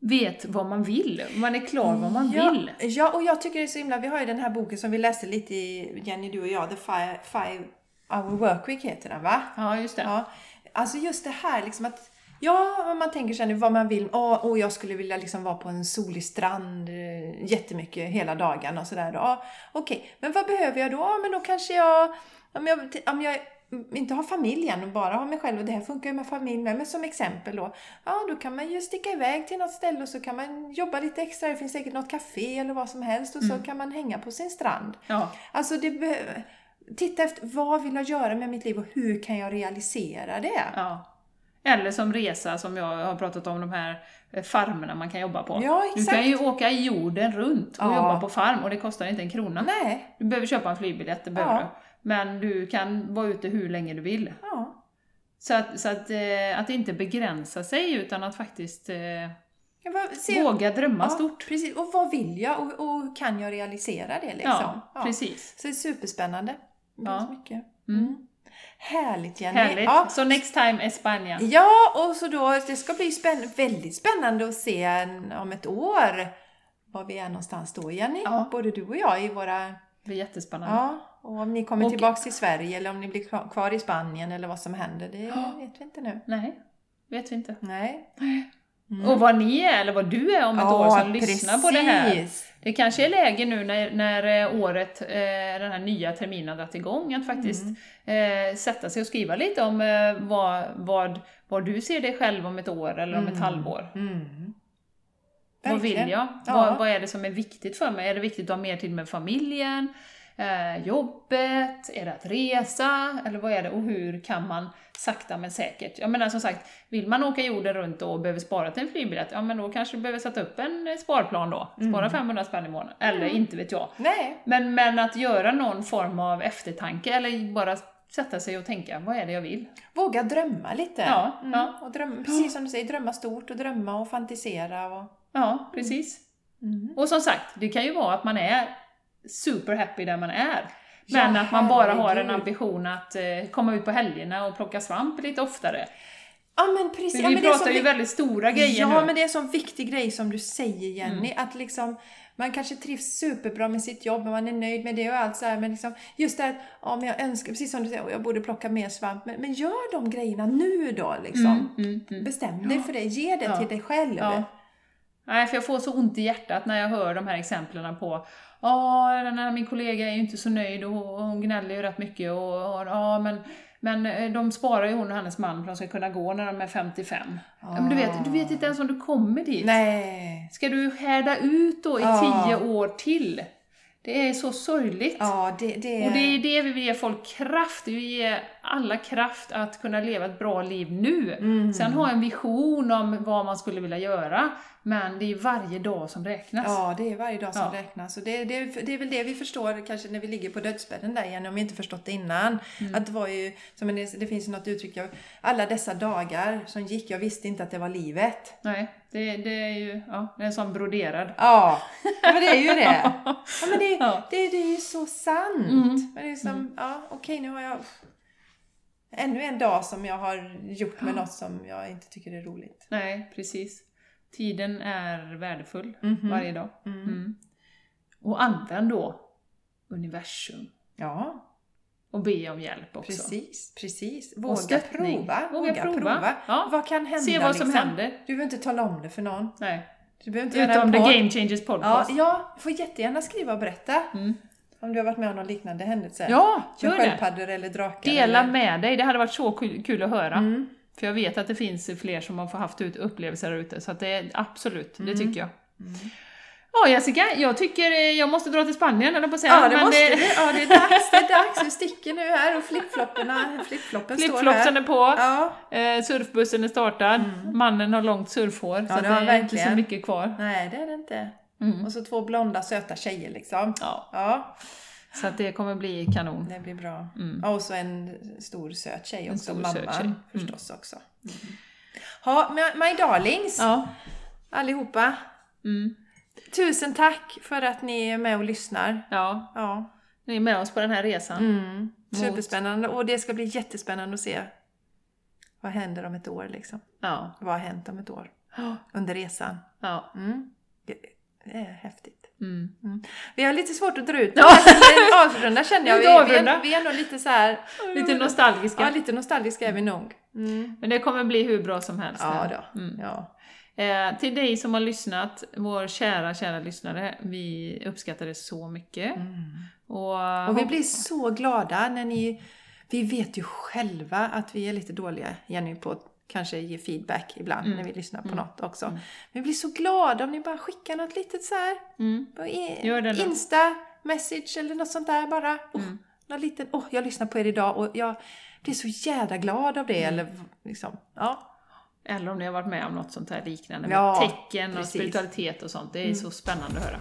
Speaker 1: vet vad man vill. Man är klar vad man
Speaker 2: ja,
Speaker 1: vill.
Speaker 2: Ja, och jag tycker det är så himla, vi har ju den här boken som vi läste lite i, Jenny du och jag, The Five, five Hour Work Week heter den va?
Speaker 1: Ja, just det.
Speaker 2: Ja, alltså just det här liksom att Ja, man tänker sig nu vad man vill. Åh, åh, jag skulle vilja liksom vara på en solig strand eh, jättemycket hela dagen och sådär. Ja, Okej, men vad behöver jag då? Ja, men då kanske jag... Om jag, om jag inte har familjen och bara har mig själv och det här funkar ju med familj med, men som exempel då. Ja, då kan man ju sticka iväg till något ställe och så kan man jobba lite extra. Det finns säkert något café eller vad som helst och så kan man hänga på sin strand.
Speaker 1: Ja.
Speaker 2: Alltså det be- Titta efter vad vill jag göra med mitt liv och hur kan jag realisera det?
Speaker 1: Ja. Eller som resa, som jag har pratat om, de här eh, farmerna man kan jobba på.
Speaker 2: Ja,
Speaker 1: Du kan ju åka jorden runt och
Speaker 2: Ja.
Speaker 1: jobba på farm och det kostar inte en krona.
Speaker 2: Nej.
Speaker 1: Du behöver köpa en flygbiljett, det behöver
Speaker 2: Ja.
Speaker 1: du. Men du kan vara ute hur länge du vill.
Speaker 2: Ja.
Speaker 1: Så att, så att, eh, att inte begränsa sig utan att faktiskt eh,
Speaker 2: bara se-
Speaker 1: våga drömma stort.
Speaker 2: Precis. Och vad vill jag och, och kan jag realisera det liksom?
Speaker 1: Ja, precis.
Speaker 2: Så det är superspännande. Det
Speaker 1: Ja.
Speaker 2: finns mycket.
Speaker 1: Mm.
Speaker 2: Mm. Härligt Jenny.
Speaker 1: Härligt.
Speaker 2: Ja.
Speaker 1: Så next time Espanja.
Speaker 2: ja, och så då, det ska bli spänn- väldigt spännande att se en, om ett år var vi är någonstans då Jenny.
Speaker 1: Ja.
Speaker 2: Både du och jag i våra
Speaker 1: Det blir jättespännande.
Speaker 2: Ja, och om ni kommer
Speaker 1: Och-
Speaker 2: tillbaks till Sverige eller om ni blir kvar- kvar i Spanien eller vad som händer, det
Speaker 1: Ja.
Speaker 2: vet vi inte nu.
Speaker 1: Nej, vet vi inte.
Speaker 2: Nej.
Speaker 1: Och vad ni är, eller vad du är om ett år som lyssnar på det här.
Speaker 2: precis.
Speaker 1: Det kanske är läge nu när, när eh, året, eh, den här nya terminen har dragit igång, att faktiskt
Speaker 2: Mm.
Speaker 1: eh, sätta sig och skriva lite om vad, vad, vad du ser dig själv om ett år eller om ett
Speaker 2: Mm.
Speaker 1: halvår.
Speaker 2: Mm.
Speaker 1: Vad vill jag?
Speaker 2: Ja.
Speaker 1: Vad, vad är det som är viktigt för mig? Är det viktigt att ha mer tid med familjen? Jobbet? Är det att resa? Eller vad är det? Och hur kan man sakta men säkert? Jag menar som sagt, vill man åka jorden runt och behöver spara till en flygbiljett, ja men då kanske du behöver sätta upp en sparplan då. Spara
Speaker 2: Mm.
Speaker 1: 500 spänn i månaden. Eller inte vet jag.
Speaker 2: Nej.
Speaker 1: Men, men att göra någon form av eftertanke eller bara sätta sig och tänka, vad är det jag vill?
Speaker 2: Våga drömma lite.
Speaker 1: Ja,
Speaker 2: Mm.
Speaker 1: ja.
Speaker 2: Och drömma, precis som du säger, drömma stort och drömma och fantisera. Och...
Speaker 1: Ja, precis.
Speaker 2: Mm.
Speaker 1: Och som sagt, det kan ju vara att man är super happy där man är.
Speaker 2: Ja,
Speaker 1: Men att man bara har en ambition att eh, komma ut på helgerna och plocka svamp lite oftare.
Speaker 2: Ja men precis. Ja,
Speaker 1: vi
Speaker 2: men är
Speaker 1: pratar
Speaker 2: så
Speaker 1: ju
Speaker 2: vi-
Speaker 1: väldigt stora grejer
Speaker 2: Ja,
Speaker 1: nu. Mm.
Speaker 2: men det är en sån viktig grej som du säger Jenny, att liksom man kanske trivs superbra med sitt jobb och man är nöjd med det och allt så här, men liksom just det här, ja men jag önskar, precis som du säger, "Åh, jag borde plocka mer svamp, men, men gör de grejerna nu då liksom.
Speaker 1: Mm, mm, mm.
Speaker 2: Bestäm dig för det, ge det
Speaker 1: Ja.
Speaker 2: till dig själv.
Speaker 1: Ja. Nej, för jag får så ont i hjärtat när jag hör de här exemplen på Ja, den här, min kollega är ju inte så nöjd och hon gnäller ju rätt mycket och, och ja, men, men eh, de sparar ju hon och hennes man för att de ska kunna gå när de är 55. Ja, men du vet, du vet inte ens om du kommer dit.
Speaker 2: Nej.
Speaker 1: Ska du härda ut då i
Speaker 2: Ja.
Speaker 1: tio år till? Det är så sorgligt.
Speaker 2: Ja, det, det
Speaker 1: Och det är det vi vill ge folk kraft, vi vill ge alla kraft att kunna leva ett bra liv nu.
Speaker 2: Mm.
Speaker 1: Sen ha en vision om vad man skulle vilja göra, men det är varje dag som räknas.
Speaker 2: Ja, det är varje dag som
Speaker 1: Ja.
Speaker 2: räknas. Och det, det, det är väl det vi förstår kanske när vi ligger på dödsbädden där igen, om vi inte förstått det innan.
Speaker 1: Mm.
Speaker 2: Att det var ju, som en, det finns ju något uttryck, jag, alla dessa dagar som gick, jag visste inte att det var livet.
Speaker 1: Nej, det, det är ju ja, det är en sån broderad.
Speaker 2: Ja, ja, men det är ju det. Ja, men det,
Speaker 1: Ja.
Speaker 2: det, det är ju så sant.
Speaker 1: Mm.
Speaker 2: Men det är som, ja okej nu har jag ännu en dag som jag har gjort med något som jag inte tycker är roligt.
Speaker 1: Nej, precis. Tiden är värdefull
Speaker 2: Mhm.
Speaker 1: varje dag. Mm. Och använd då universum
Speaker 2: Ja,
Speaker 1: och be om hjälp också.
Speaker 2: precis, precis. Våga
Speaker 1: stöttning.
Speaker 2: prova.
Speaker 1: Våga prova. Ja.
Speaker 2: Vad kan hända
Speaker 1: Se vad som
Speaker 2: liksom?
Speaker 1: händer.
Speaker 2: Du behöver inte tala om det för någon.
Speaker 1: Nej.
Speaker 2: Du behöver inte
Speaker 1: Utom The. Game Changers
Speaker 2: Ja,
Speaker 1: Podcast.
Speaker 2: ja, du får jättegärna skriva och berätta.
Speaker 1: Mm.
Speaker 2: Om du har varit med om någon liknande händelse.
Speaker 1: Ja,
Speaker 2: Med
Speaker 1: gör det.
Speaker 2: sköldpaddor eller drakar.
Speaker 1: Dela
Speaker 2: eller...
Speaker 1: med dig, det hade varit så kul, att höra.
Speaker 2: Mm.
Speaker 1: För jag vet att det finns fler som har haft ut upplevelser där ute, så att det är absolut, det
Speaker 2: Mm.
Speaker 1: tycker jag. Ja Jessica, jag tycker eh, jag måste dra till Spanien eller på att säga.
Speaker 2: Ja, det
Speaker 1: men
Speaker 2: måste
Speaker 1: det-
Speaker 2: du. Ja, det är dags. Det är dags. Vi sticker nu här och flipflopparna, flipfloppen står
Speaker 1: Flipflopsen
Speaker 2: här.
Speaker 1: är på,
Speaker 2: Ja.
Speaker 1: eh, surfbussen är startad, mannen har långt surfhår, så
Speaker 2: det
Speaker 1: det, är inte så
Speaker 2: verkligen.
Speaker 1: mycket kvar.
Speaker 2: Nej, det är det inte.
Speaker 1: Mm.
Speaker 2: Och så två blonda söta tjejer liksom.
Speaker 1: Ja,
Speaker 2: Ja,
Speaker 1: så att det kommer bli kanon.
Speaker 2: det blir bra.
Speaker 1: Mm.
Speaker 2: Ja, och så en stor söt tjej
Speaker 1: En
Speaker 2: också.
Speaker 1: stor
Speaker 2: mamman.
Speaker 1: Mm.
Speaker 2: förstås också. Ja, my darlings
Speaker 1: Ja.
Speaker 2: allihopa.
Speaker 1: Mm.
Speaker 2: Tusen tack för att ni är med och lyssnar.
Speaker 1: ja,
Speaker 2: Ja,
Speaker 1: ni är med oss på den här resan.
Speaker 2: mm. superspännande. Och det ska bli jättespännande att se vad händer om ett år liksom.
Speaker 1: Ja.
Speaker 2: Vad har hänt om ett år under resan?
Speaker 1: ja.
Speaker 2: Mm. Det är häftigt.
Speaker 1: Mm.
Speaker 2: Vi har lite svårt att dra ut.
Speaker 1: Ja.
Speaker 2: Avrunda känner jag. Vi, vi, är, vi är nog lite så här.
Speaker 1: Lite nostalgiska.
Speaker 2: Ja, lite nostalgiska är vi nog. Mm.
Speaker 1: Men det kommer bli hur bra som helst.
Speaker 2: Ja, då.
Speaker 1: Mm.
Speaker 2: Ja.
Speaker 1: Eh, till dig som har lyssnat, vår kära, kära lyssnare, vi uppskattar det så mycket. Och,
Speaker 2: Mm. Och vi blir så glada när ni... Vi vet ju själva att vi är lite dåliga, Jenny, på att kanske ge feedback ibland
Speaker 1: Mm.
Speaker 2: när vi lyssnar på något också. Men vi blir så glada om ni bara skickar något litet så här
Speaker 1: Mm.
Speaker 2: på i-
Speaker 1: Gör det då.
Speaker 2: Insta-message eller något sånt där bara. Oh,
Speaker 1: Mm.
Speaker 2: något litet, åh, jag lyssnar på er idag och jag blir så jädra glad av det.
Speaker 1: Mm.
Speaker 2: Eller liksom, ja.
Speaker 1: Eller om ni har varit med om något sånt här liknande
Speaker 2: Ja,
Speaker 1: med tecken och
Speaker 2: precis.
Speaker 1: spiritualitet och sånt. Det är så spännande att höra.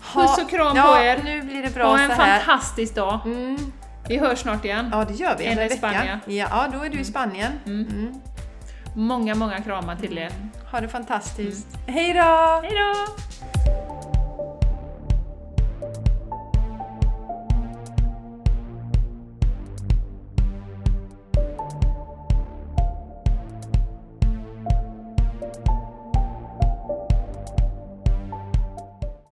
Speaker 2: Ha-
Speaker 1: Puss och kram
Speaker 2: ja,
Speaker 1: på er.
Speaker 2: nu blir det bra
Speaker 1: Ha en fantastisk dag.
Speaker 2: Mm.
Speaker 1: Vi hörs snart igen.
Speaker 2: Ja, det gör vi. en vecka.
Speaker 1: Spanien.
Speaker 2: Ja, ja, då är du i Spanien. Mm.
Speaker 1: Många, många kramar till er.
Speaker 2: Ha det fantastiskt. Hej då!
Speaker 1: Hej då!